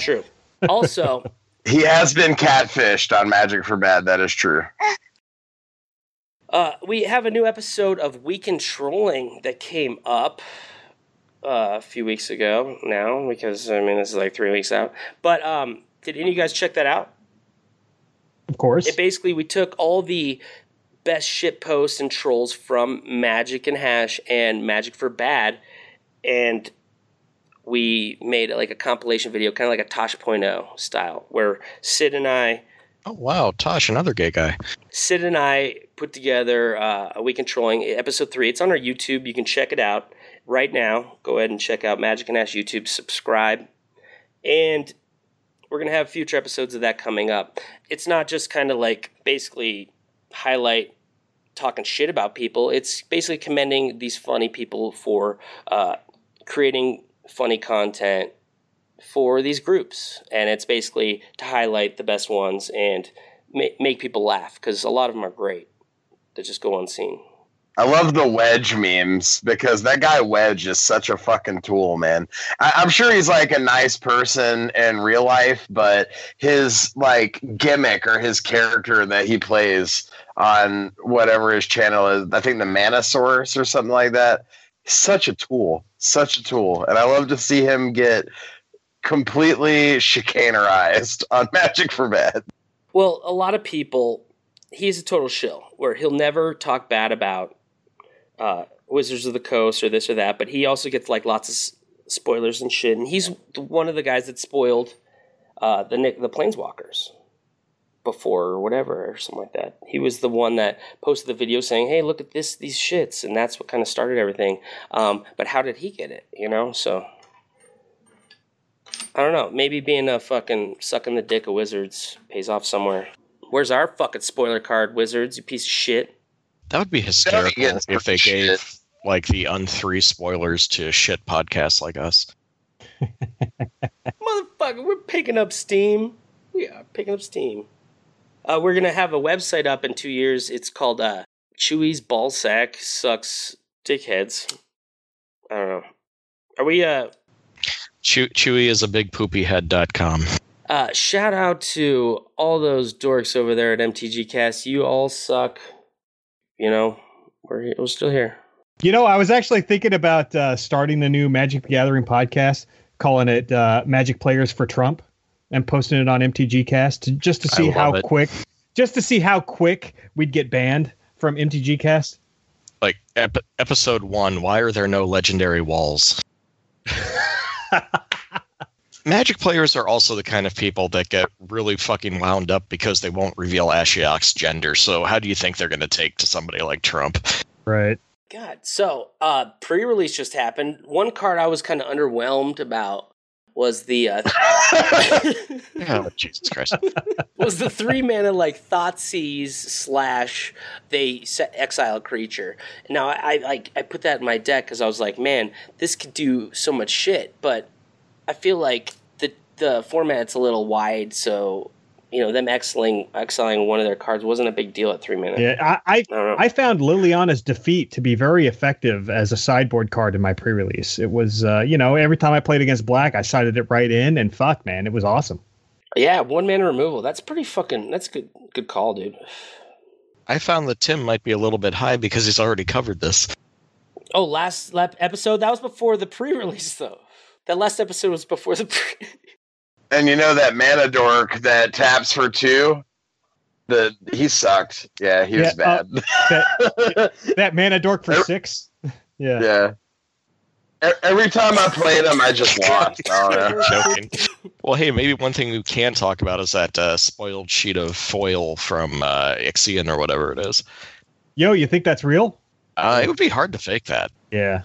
True. Also, He has been catfished on Magic for Bad, that is true. Uh, we have a new episode of Weekend Trolling that came up uh, a few weeks ago now, because I mean, this is like three weeks out. But um, did any of you guys check that out? Of course. It basically, we took all the best shit posts and trolls from Magic and Hash and Magic for Bad, and we made like a compilation video, kind of like a Tosh.0 style, where Sid and I Oh wow, Tosh, another gay guy. Sid and I put together uh, a week in trolling episode three. It's on our YouTube. You can check it out right now. Go ahead and check out Magic and Hash YouTube. Subscribe, and we're gonna have future episodes of that coming up. It's not just kind of like basically highlight talking shit about people. It's basically commending these funny people for uh, creating funny content for these groups, and it's basically to highlight the best ones and ma- make people laugh because a lot of them are great that just go unseen. I love the Wedge memes because that guy Wedge is such a fucking tool, man. I, I'm sure he's like a nice person in real life, but his like gimmick or his character that he plays on whatever his channel is, I think the Mana Source or something like that, such a tool, such a tool, and I love to see him get completely chicanerized on Magic for Bad. Well, a lot of people, he's a total shill where he'll never talk bad about uh, Wizards of the Coast or this or that, but he also gets like lots of s- spoilers and shit. And he's one of the guys that spoiled uh, the the Planeswalkers before or whatever or something like that. He was the one that posted the video saying, "Hey, look at this these shits," and that's what kind of started everything. Um, but how did he get it? You know, so. I don't know. Maybe being a fucking sucking the dick of wizards pays off somewhere. Where's our fucking spoiler card, wizards? You piece of shit. That would be hysterical gets if they pretty gave like the un3 spoilers to shit podcasts like us. Motherfucker, we're picking up steam. We are picking up steam. Uh, we're gonna have a website up in two years. It's called uh, Chewy's Ballsack Sucks Dickheads. I don't know. Are we uh Chew- Chewy is a big poopyhead.com. Uh, shout out to all those dorks over there at MTG Cast. You all suck. You know, we're, we're still here. You know, I was actually thinking about uh, starting the new Magic the Gathering podcast, calling it uh, Magic Players for Trump, and posting it on MTG Cast to, just to see how it. quick, just to see how quick we'd get banned from MTG Cast. Like ep- episode one, why are there no legendary walls? Magic players are also the kind of people that get really fucking wound up because they won't reveal Ashiok's gender. So how do you think they're going to take to somebody like Trump? Right. God. So, uh, pre-release just happened. One card I was kind of underwhelmed about was the uh, Oh, Jesus Christ. was the three mana like Thoughtseize slash they set exile creature. Now I, I like I put that in my deck because I was like, man, this could do so much shit. But I feel like the the format's a little wide, so you know them exiling exiling one of their cards wasn't a big deal at three minutes. Yeah, I I, don't. I found Liliana's defeat to be very effective as a sideboard card in my pre-release. It was, uh, you know, every time I played against black, I sided it right in, and fuck, man, it was awesome. Yeah, one man removal. That's pretty fucking. That's good. Good call, dude. I found that Tim might be a little bit high because he's already covered this. Oh, last lap episode. That was before the pre-release, though. That last episode was before the. Pre- And you know that mana dork that taps for two? The he sucked. Yeah, he was Yeah, uh, bad. That that mana dork for six. Yeah. yeah. E- Every time I played him, I just lost. I don't. Joking. well, hey, maybe one thing we can talk about is that uh, spoiled sheet of foil from uh, Ixion or whatever it is. Yo, you think that's real? Uh, it would be hard to fake that. Yeah.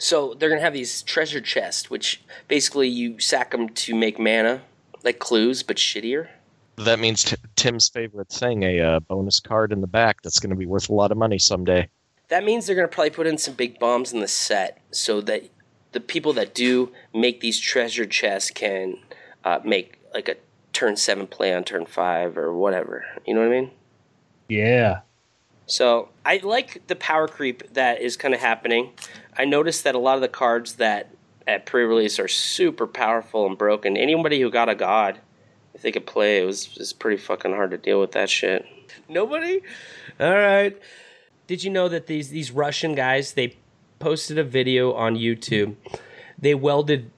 So they're gonna have these treasure chests, which basically you sack them to make mana, like clues, but shittier. That means t- Tim's favorite thing, a uh, bonus card in the back that's going to be worth a lot of money someday. That means they're gonna probably put in some big bombs in the set, so that the people that do make these treasure chests can uh, make like a turn seven play on turn five or whatever. You know what I mean? Yeah. So I like the power creep that is kind of happening. I noticed that a lot of the cards that at pre-release are super powerful and broken. Anybody who got a god, if they could play, it was pretty fucking hard to deal with that shit. Nobody. All right. Did you know that these these Russian guys they posted a video on YouTube? They welded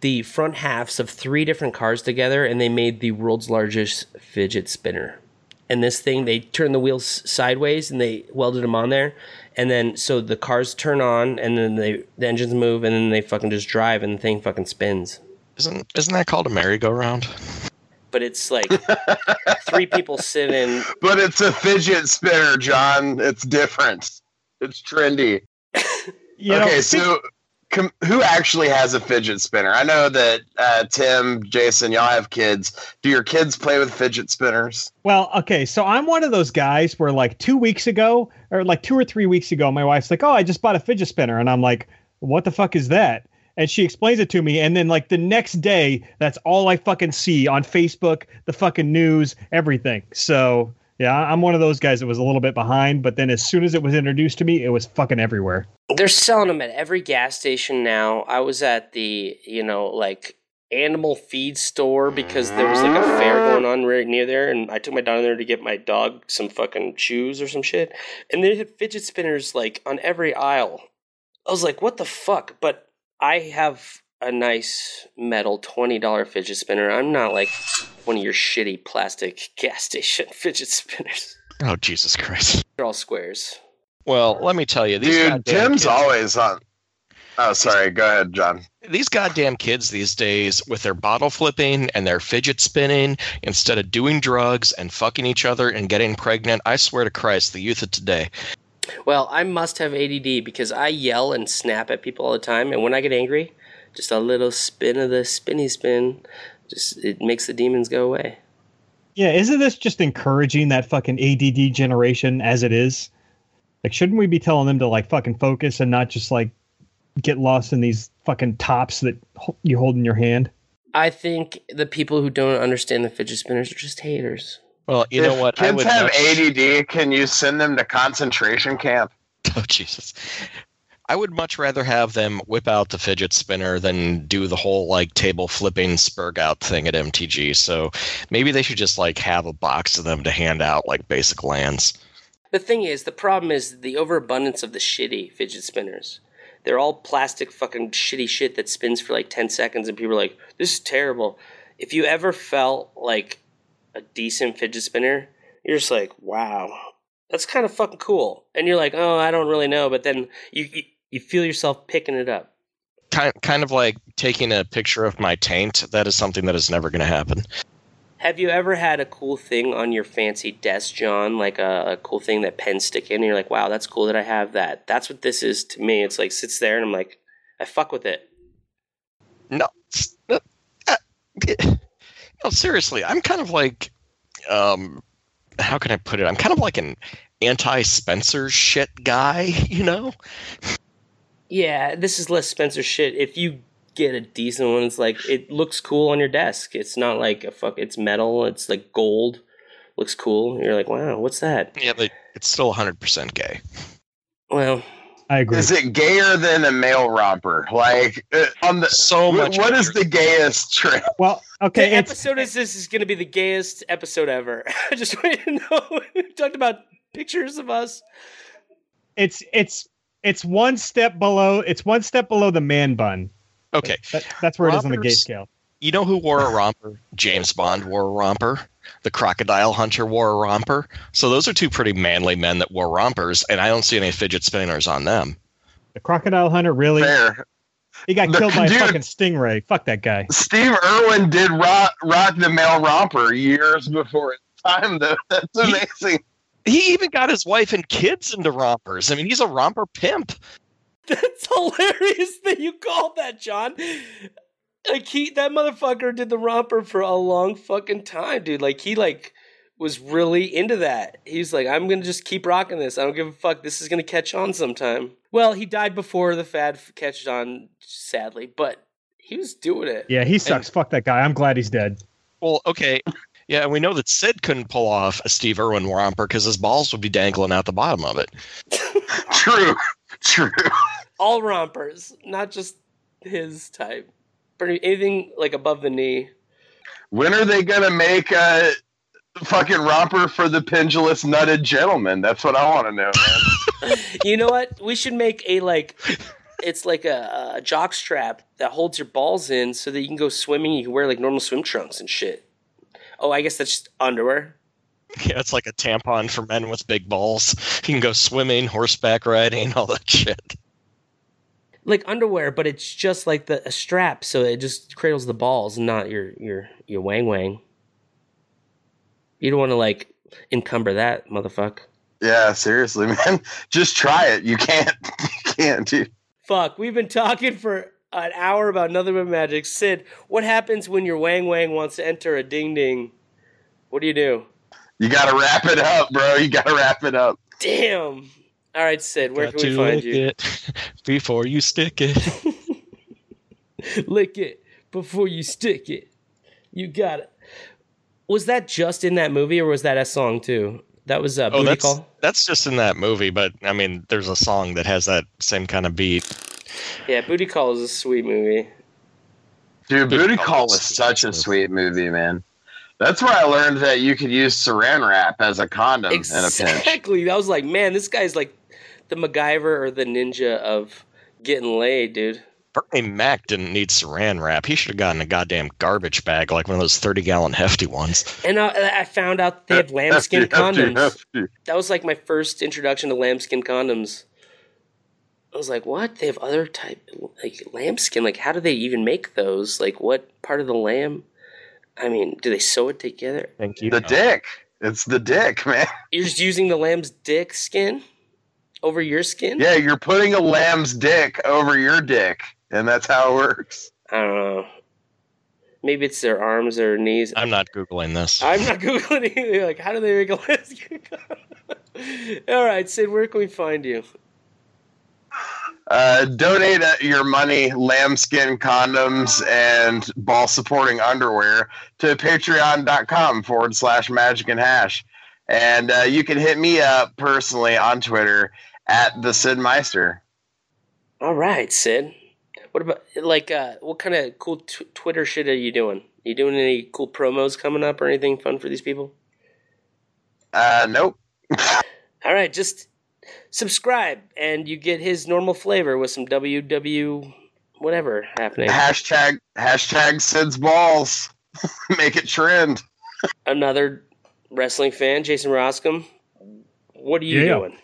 the front halves of three different cars together and they made the world's largest fidget spinner and this thing they turned the wheels sideways and they welded them on there and then so the cars turn on and then they the engines move and then they fucking just drive and the thing fucking spins Isn't isn't that called a merry-go-round? but it's like three people sitting But it's a fidget spinner, John. It's different. It's trendy. You okay, know, so com- who actually has a fidget spinner? I know that uh, Tim, Jason, y'all have kids. Do your kids play with fidget spinners? Well, okay, so I'm one of those guys where like two weeks ago, or like two or three weeks ago, my wife's like, "Oh, I just bought a fidget spinner," and I'm like, "What the fuck is that?" And she explains it to me, and then like the next day, that's all I fucking see on Facebook, the fucking news, everything. So yeah, I'm one of those guys that was a little bit behind, but then as soon as it was introduced to me, it was fucking everywhere. they're selling them at every gas station now. I was at the you know like animal feed store because there was like a fair going on right near there and i took my daughter there to get my dog some fucking shoes or some shit and they had fidget spinners like on every aisle. I was like what the fuck? But i have a nice metal $20 fidget spinner i'm not like one of your shitty plastic gas station fidget spinners Oh Jesus Christ! they're all squares Well, let me tell you, these Dude, goddamn Tim's kids- always on. Oh, sorry. Go ahead, John. these goddamn kids these days with their bottle flipping and their fidget spinning instead of doing drugs and fucking each other and getting pregnant. I swear to Christ, the youth of today. Well, I must have ADD because I yell and snap at people all the time, and when I get angry, just a little spin of the spinny spin, just it makes the demons go away. Yeah, isn't this just encouraging that fucking ADD generation as it is? Like, shouldn't we be telling them to like fucking focus and not just like get lost in these fucking tops that you hold in your hand? I think the people who don't understand the fidget spinners are just haters. Well, you if know what? I Kids would have much- ADD. Can you send them to concentration camp? Oh Jesus! I would much rather have them whip out the fidget spinner than do the whole like table flipping spurg out thing at MTG. So maybe they should just like have a box of them to hand out like basic lands. The thing is, the problem is the overabundance of the shitty fidget spinners. They're all plastic fucking shitty shit that spins for like 10 seconds and people are like, this is terrible. If you ever felt like a decent fidget spinner, you're just like, wow, that's kind of fucking cool. And you're like, oh, I don't really know. But then you, you, you feel yourself picking it up. Kind kind of like taking a picture of my taint. That is something that is never going to happen. Have you ever had a cool thing on your fancy desk, John? Like a, a cool thing that pens stick in, and you're like, wow, that's cool that I have that. That's what this is to me. It's like sits there, and I'm like, I fuck with it. No, no, uh, no, seriously, I'm kind of like, um, how can I put it? I'm kind of like an anti-Spencer shit guy, you know? Yeah, this is less Spencer shit. If you get a decent one, it's like it looks cool on your desk. It's not like a fuck. It's metal. It's like gold. Looks cool. You're like, wow, what's that? Yeah, but it's still 100% gay. Well, I agree. Is it gayer than a male romper? Like uh, on the So wh- much what is gayer. the gayest trip? Well, okay, the episode is this is going to be the gayest episode ever. I just want you to know. we talked about pictures of us. it's it's it's one step below. It's one step below the man bun. Okay, That, that's where it is on the gay scale. you know who wore a romper? James Bond wore a romper. The crocodile hunter wore a romper. So those are two pretty manly men that wore rompers, and I don't see any fidget spinners on them. The crocodile hunter really Fair. he got The- killed by dude. a fucking stingray. Fuck that guy. Steve Irwin did rock, rock the male romper years before his time, though. That's amazing. He even got his wife and kids into rompers. I mean, he's a romper pimp. That's hilarious that you called that, John. Like he, that motherfucker did the romper for a long fucking time, dude. Like he like was really into that. He's like, I'm gonna just keep rocking this. I don't give a fuck. This is gonna catch on sometime. Well, he died before the fad f- catched on, sadly, but he was doing it. Yeah, he sucks. Fuck that guy. I'm glad he's dead. Well, okay. Yeah, and we know that Sid couldn't pull off a Steve Irwin romper because his balls would be dangling out the bottom of it. True. True. All rompers, not just his type. Pretty anything like above the knee. When are they gonna make a fucking romper for the pendulous nutted gentleman? That's what I want to know. Man. you know what? We should make a like. It's like a, a jock strap that holds your balls in, so that you can go swimming. You can wear like normal swim trunks and shit. Oh, I guess that's just underwear. Yeah, it's like a tampon for men with big balls. You can go swimming, horseback riding, all that shit. Like underwear, but it's just like the a strap, so it just cradles the balls, not your your your wang wang. You don't want to like encumber that motherfucker. Yeah, seriously, man. Just try it. You can't. You can't, dude. Fuck, we've been talking for an hour about nothing but magic. Sid, what happens when your wang wang wants to enter a ding ding? What do you do? You gotta wrap it up, bro. You gotta wrap it up. Damn. All right, Sid, where Got can we find lick you? it before you stick it. Lick it before you stick it. You got it. Was that just in that movie, or was that a song too? That was uh, Oh, Booty that's Call. that's just in that movie, but I mean, there's a song that has that same kind of beat. Yeah, Booty Call is a sweet movie. Dude, Booty Booty Call Call was was such a sweet movie, man. That's where I learned that you could use saran wrap as a condom in a pinch. Exactly. I was like, man, this guy's like the MacGyver or the ninja of getting laid, dude. Bernie Mac didn't need saran wrap. He should have gotten a goddamn garbage bag, like one of those 30 gallon hefty ones. And I, I found out they have lambskin Hefty, hefty, condoms. hefty. That was like my first introduction to lambskin condoms. I was like, what? They have other type like lambskin. Like, how do they even make those? Like, what part of the lamb? I mean, do they sew it together? Thank you. The dick. It's the dick, man. You're just using the lamb's dick skin over your skin? Yeah, you're putting a lamb's dick over your dick, and that's how it works. I don't know. Maybe it's their arms or knees. I'm not Googling this. I'm not googling either. Like, how do they make a lambskin? condom? All right, Sid, where can we find you? Uh, donate uh, your money, lambskin condoms, and ball supporting underwear to patreon.com forward slash magic and hash. And uh, you can hit me up personally on Twitter at the Sid Meister. All right, Sid. What about like uh, what kind of cool t- Twitter shit are you doing? you doing any cool promos coming up or anything fun for these people? Uh, nope. All right, just subscribe and you get his normal flavor with some WW whatever happening. Hashtag hashtag Sid's balls. Make it trend. Another wrestling fan, Jason Roscom. What are you Yeah. doing?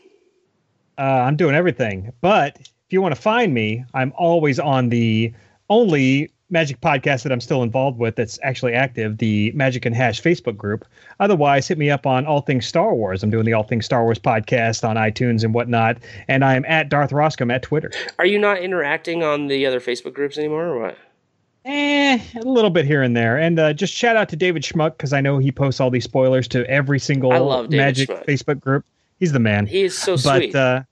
Uh, I'm doing everything. But if you want to find me, I'm always on the only Magic podcast that I'm still involved with that's actually active, the Magic and Hash Facebook group. Otherwise, hit me up on All Things Star Wars. I'm doing the All Things Star Wars podcast on iTunes and whatnot. And I'm at Darth Roscom at Twitter. Are you not interacting on the other Facebook groups anymore or what? Eh, a little bit here and there. And uh, just shout out to David Schmuck because I know he posts all these spoilers to every single Magic Schmuck. Facebook group. He's the man. He is so but sweet. uh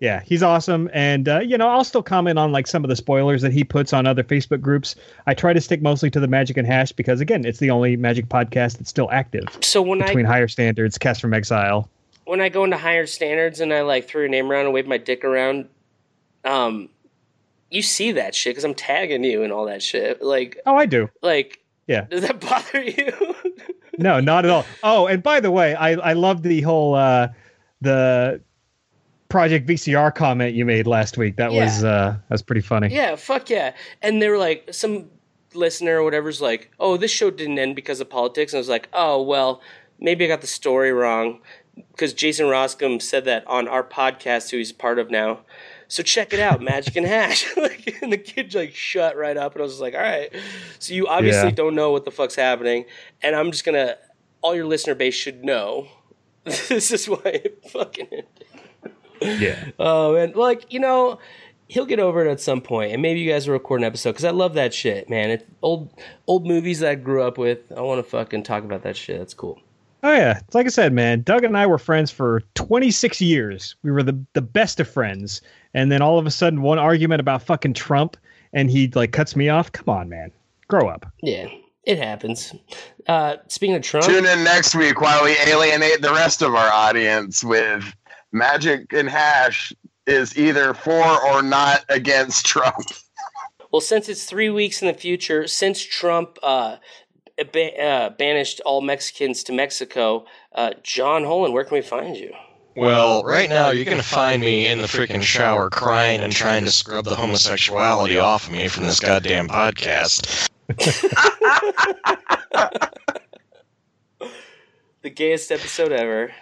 yeah he's awesome. And uh, you know i'll still comment on like some of the spoilers that he puts on other facebook groups. I try to stick mostly to the magic and hash because again it's the only magic podcast that's still active so when I between I higher standards cast from exile. When I go into higher standards and I like throw your name around and wave my dick around, um, you see that shit because I'm tagging you and all that shit. Like, oh i do. like, yeah. does that bother you? no not at all. Oh and by the way i i love the whole uh the project vcr comment you made last week that Yeah. was uh that was pretty funny yeah, fuck yeah. And they were like, some listener or whatever's like, oh, this show didn't end because of politics. And I was like, oh, well, maybe I got the story wrong because Jason Roscom said that on our podcast, who he's part of now. So check it out, Magic and Hash. like, and the kid like shut right up, and I was like, all right. So you obviously Yeah. don't know what the fuck's happening, and I'm just gonna. All your listener base should know. this is why it fucking ended. Yeah Oh man, like you know, he'll get over it at some point, and maybe you guys will record an episode because I love that shit, man. It's old old movies that I grew up with. I want to fucking talk about that shit. That's cool. Oh yeah, it's like I said, man. Doug and I were friends for 26 years. We were the the best of friends, and then all of a sudden, one argument about fucking Trump, and he like cuts me off. Come on, man, grow up. Yeah, it happens. Uh, speaking of Trump, Tune in next week while we alienate the rest of our audience with Magic and Hash is either for or not against Trump. well, since it's three weeks in the future, since Trump uh, ba- uh, banished all Mexicans to Mexico, uh, John Holland, where can we find you? Well, right now you're gonna find me in the freaking shower crying and trying to scrub the homosexuality off of me from this goddamn podcast. The gayest episode ever.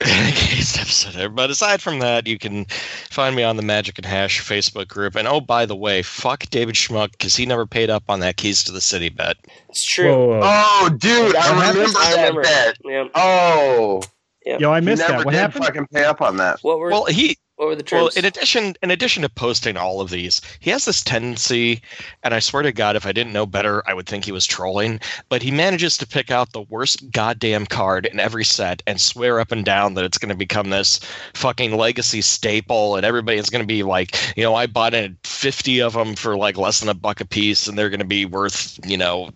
Case episode there. But aside from that, you can find me on the Magic and Hash Facebook group. And oh, by the way, fuck David Schmuck because he never paid up on that Keys to the City bet. It's true. Whoa, whoa, whoa. Oh, dude, I What remember that bet. Yeah. Oh, Yo, I you missed never that. What did happened? fucking pay up on that. What were Well, he what were the well in addition in addition to posting all of these, he has this tendency, and I swear to God, if I didn't know better, I would think he was trolling. But he manages to pick out the worst goddamn card in every set and swear up and down that it's going to become this fucking legacy staple, and everybody is going to be like, you know, I bought in fifty of them for like less than a buck a piece, and they're going to be worth, you know,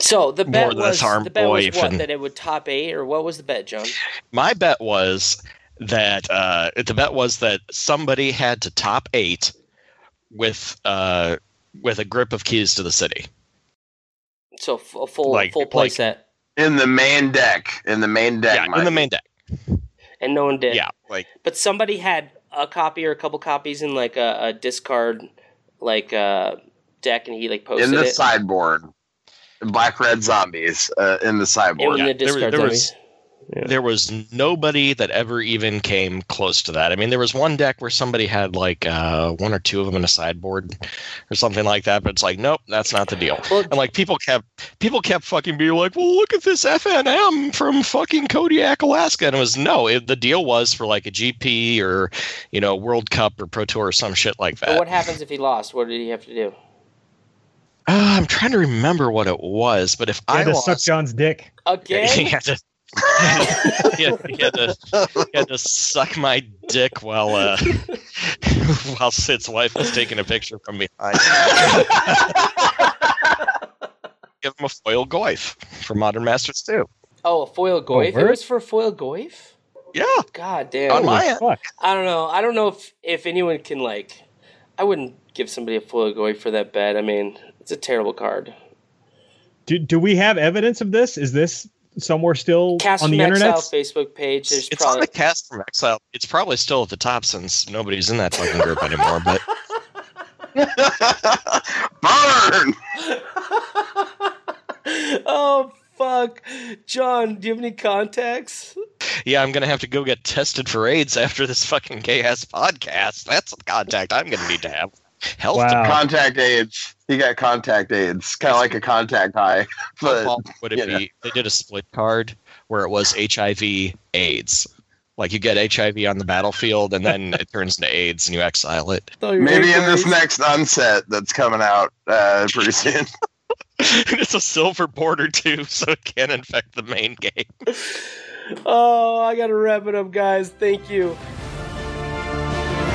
So the bet was the bet was what and- that it would top eight or what was the bet, John? my bet was that uh, the bet was that somebody had to top eight with uh, with a grip of keys to the city. So f- a full Like- full play like- set, In the main deck. In the main deck. yeah, in the main deck. and no one did. Yeah, like but somebody had a copy or a couple copies in like a, a discard like uh, deck, and he like posted in the it sideboard. Black Red Zombies uh, in the sideboard. in sideboard. the there was- discard there dummies. Was- there was nobody that ever even came close to that. I mean, there was one deck where somebody had like uh, one or two of them in a sideboard or something like that, but it's like, nope, that's not the deal. And like people kept people kept fucking being like, well, look at this FNM from fucking Kodiak, Alaska, and it was no. It, the deal was for like a GP or you know World Cup or Pro Tour or some shit like but that. what happens if he lost? What did he have to do? Uh, I'm trying to remember what it was, but if He I had to suck John's dick. he Again? had to. He, had, he had to he had to suck my dick while uh while Sid's wife was taking a picture from behind. Give him a foil Goyf for Modern Masters too. oh, a foil Goyf. It was for a foil Goyf. Yeah, God damn. on my end. I don't know. I don't know if if anyone can like I wouldn't give somebody a foil Goyf for that bet. I mean, it's a terrible card. Do, do we have evidence of this? Is this somewhere still Cast on from the Exile internet? Facebook page. There's It's probably on the cast from Exile. It's probably still at the top since nobody's in that fucking group anymore. But Burn! oh fuck, John, do you have any contacts? yeah, I'm gonna have to go get tested for AIDS after this fucking gay ass podcast. That's the contact I'm gonna need to have. Health Wow. Contact AIDS. He got contact AIDS. Kind of like a contact high. But awful would it you know. be? They did a split card where it was HIV AIDS. Like you get HIV on the battlefield and then it turns into AIDS and you exile it. Thought you were maybe in this next unset that's coming out uh, pretty soon. and it's a silver border too, so it can't infect the main game. Oh, I gotta wrap it up, guys. Thank you.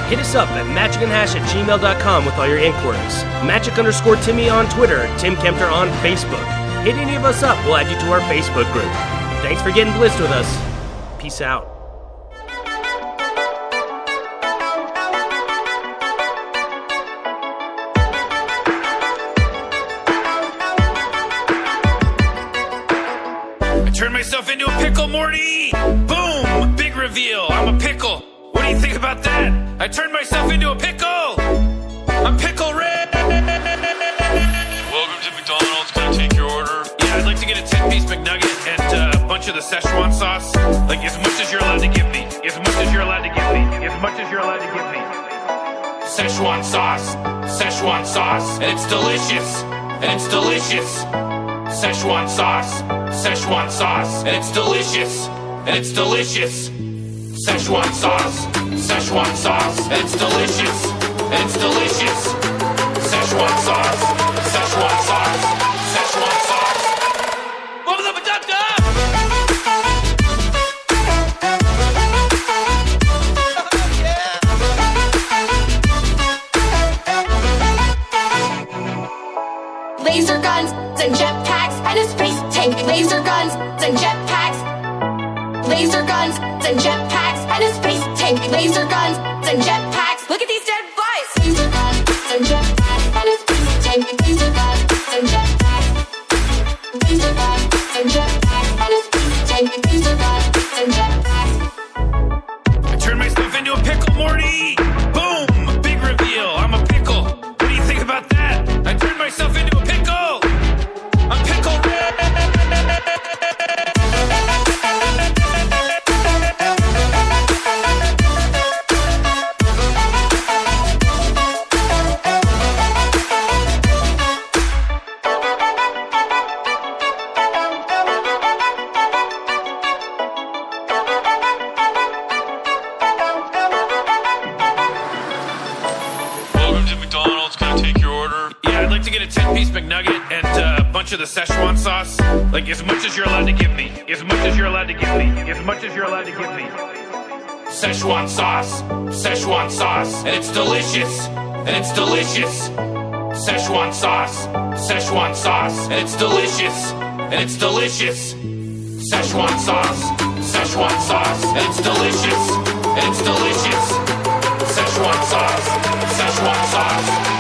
Hit us up at magicandhash at gmail.com with all your inquiries. Magic underscore Timmy on Twitter, Tim Kempter on Facebook. Hit any of us up, we'll add you to our Facebook group. Thanks for getting blitzed with us. Peace out. I turned myself into a pickle, Morty! Boom! Big reveal. I'm a pickle. Think about that? I turned myself into a pickle! I'm Pickle Rick! Welcome to McDonald's. Can I take your order? Yeah, I'd like to get a 10 piece McNugget and uh, a bunch of the Szechuan sauce. Like, as much as you're allowed to give me. As much as you're allowed to give me. As much as you're allowed to give me. Szechuan sauce. Szechuan sauce. And it's delicious. And it's delicious. Szechuan sauce, Szechuan sauce, and it's delicious, and it's delicious. Szechuan sauce, Szechuan sauce, it's delicious, it's delicious. Szechuan sauce, Szechuan sauce, bunch of the Szechuan sauce. Like, as much as you're allowed to give me. As much as you're allowed to give me. As much as you're allowed to give me. Szechuan sauce. Szechuan sauce. And it's delicious. And it's delicious. Szechuan sauce. Szechuan sauce. And it's delicious. And it's delicious. Szechuan sauce. Szechuan sauce. And it's delicious. And it's delicious. Szechuan sauce. Szechuan sauce.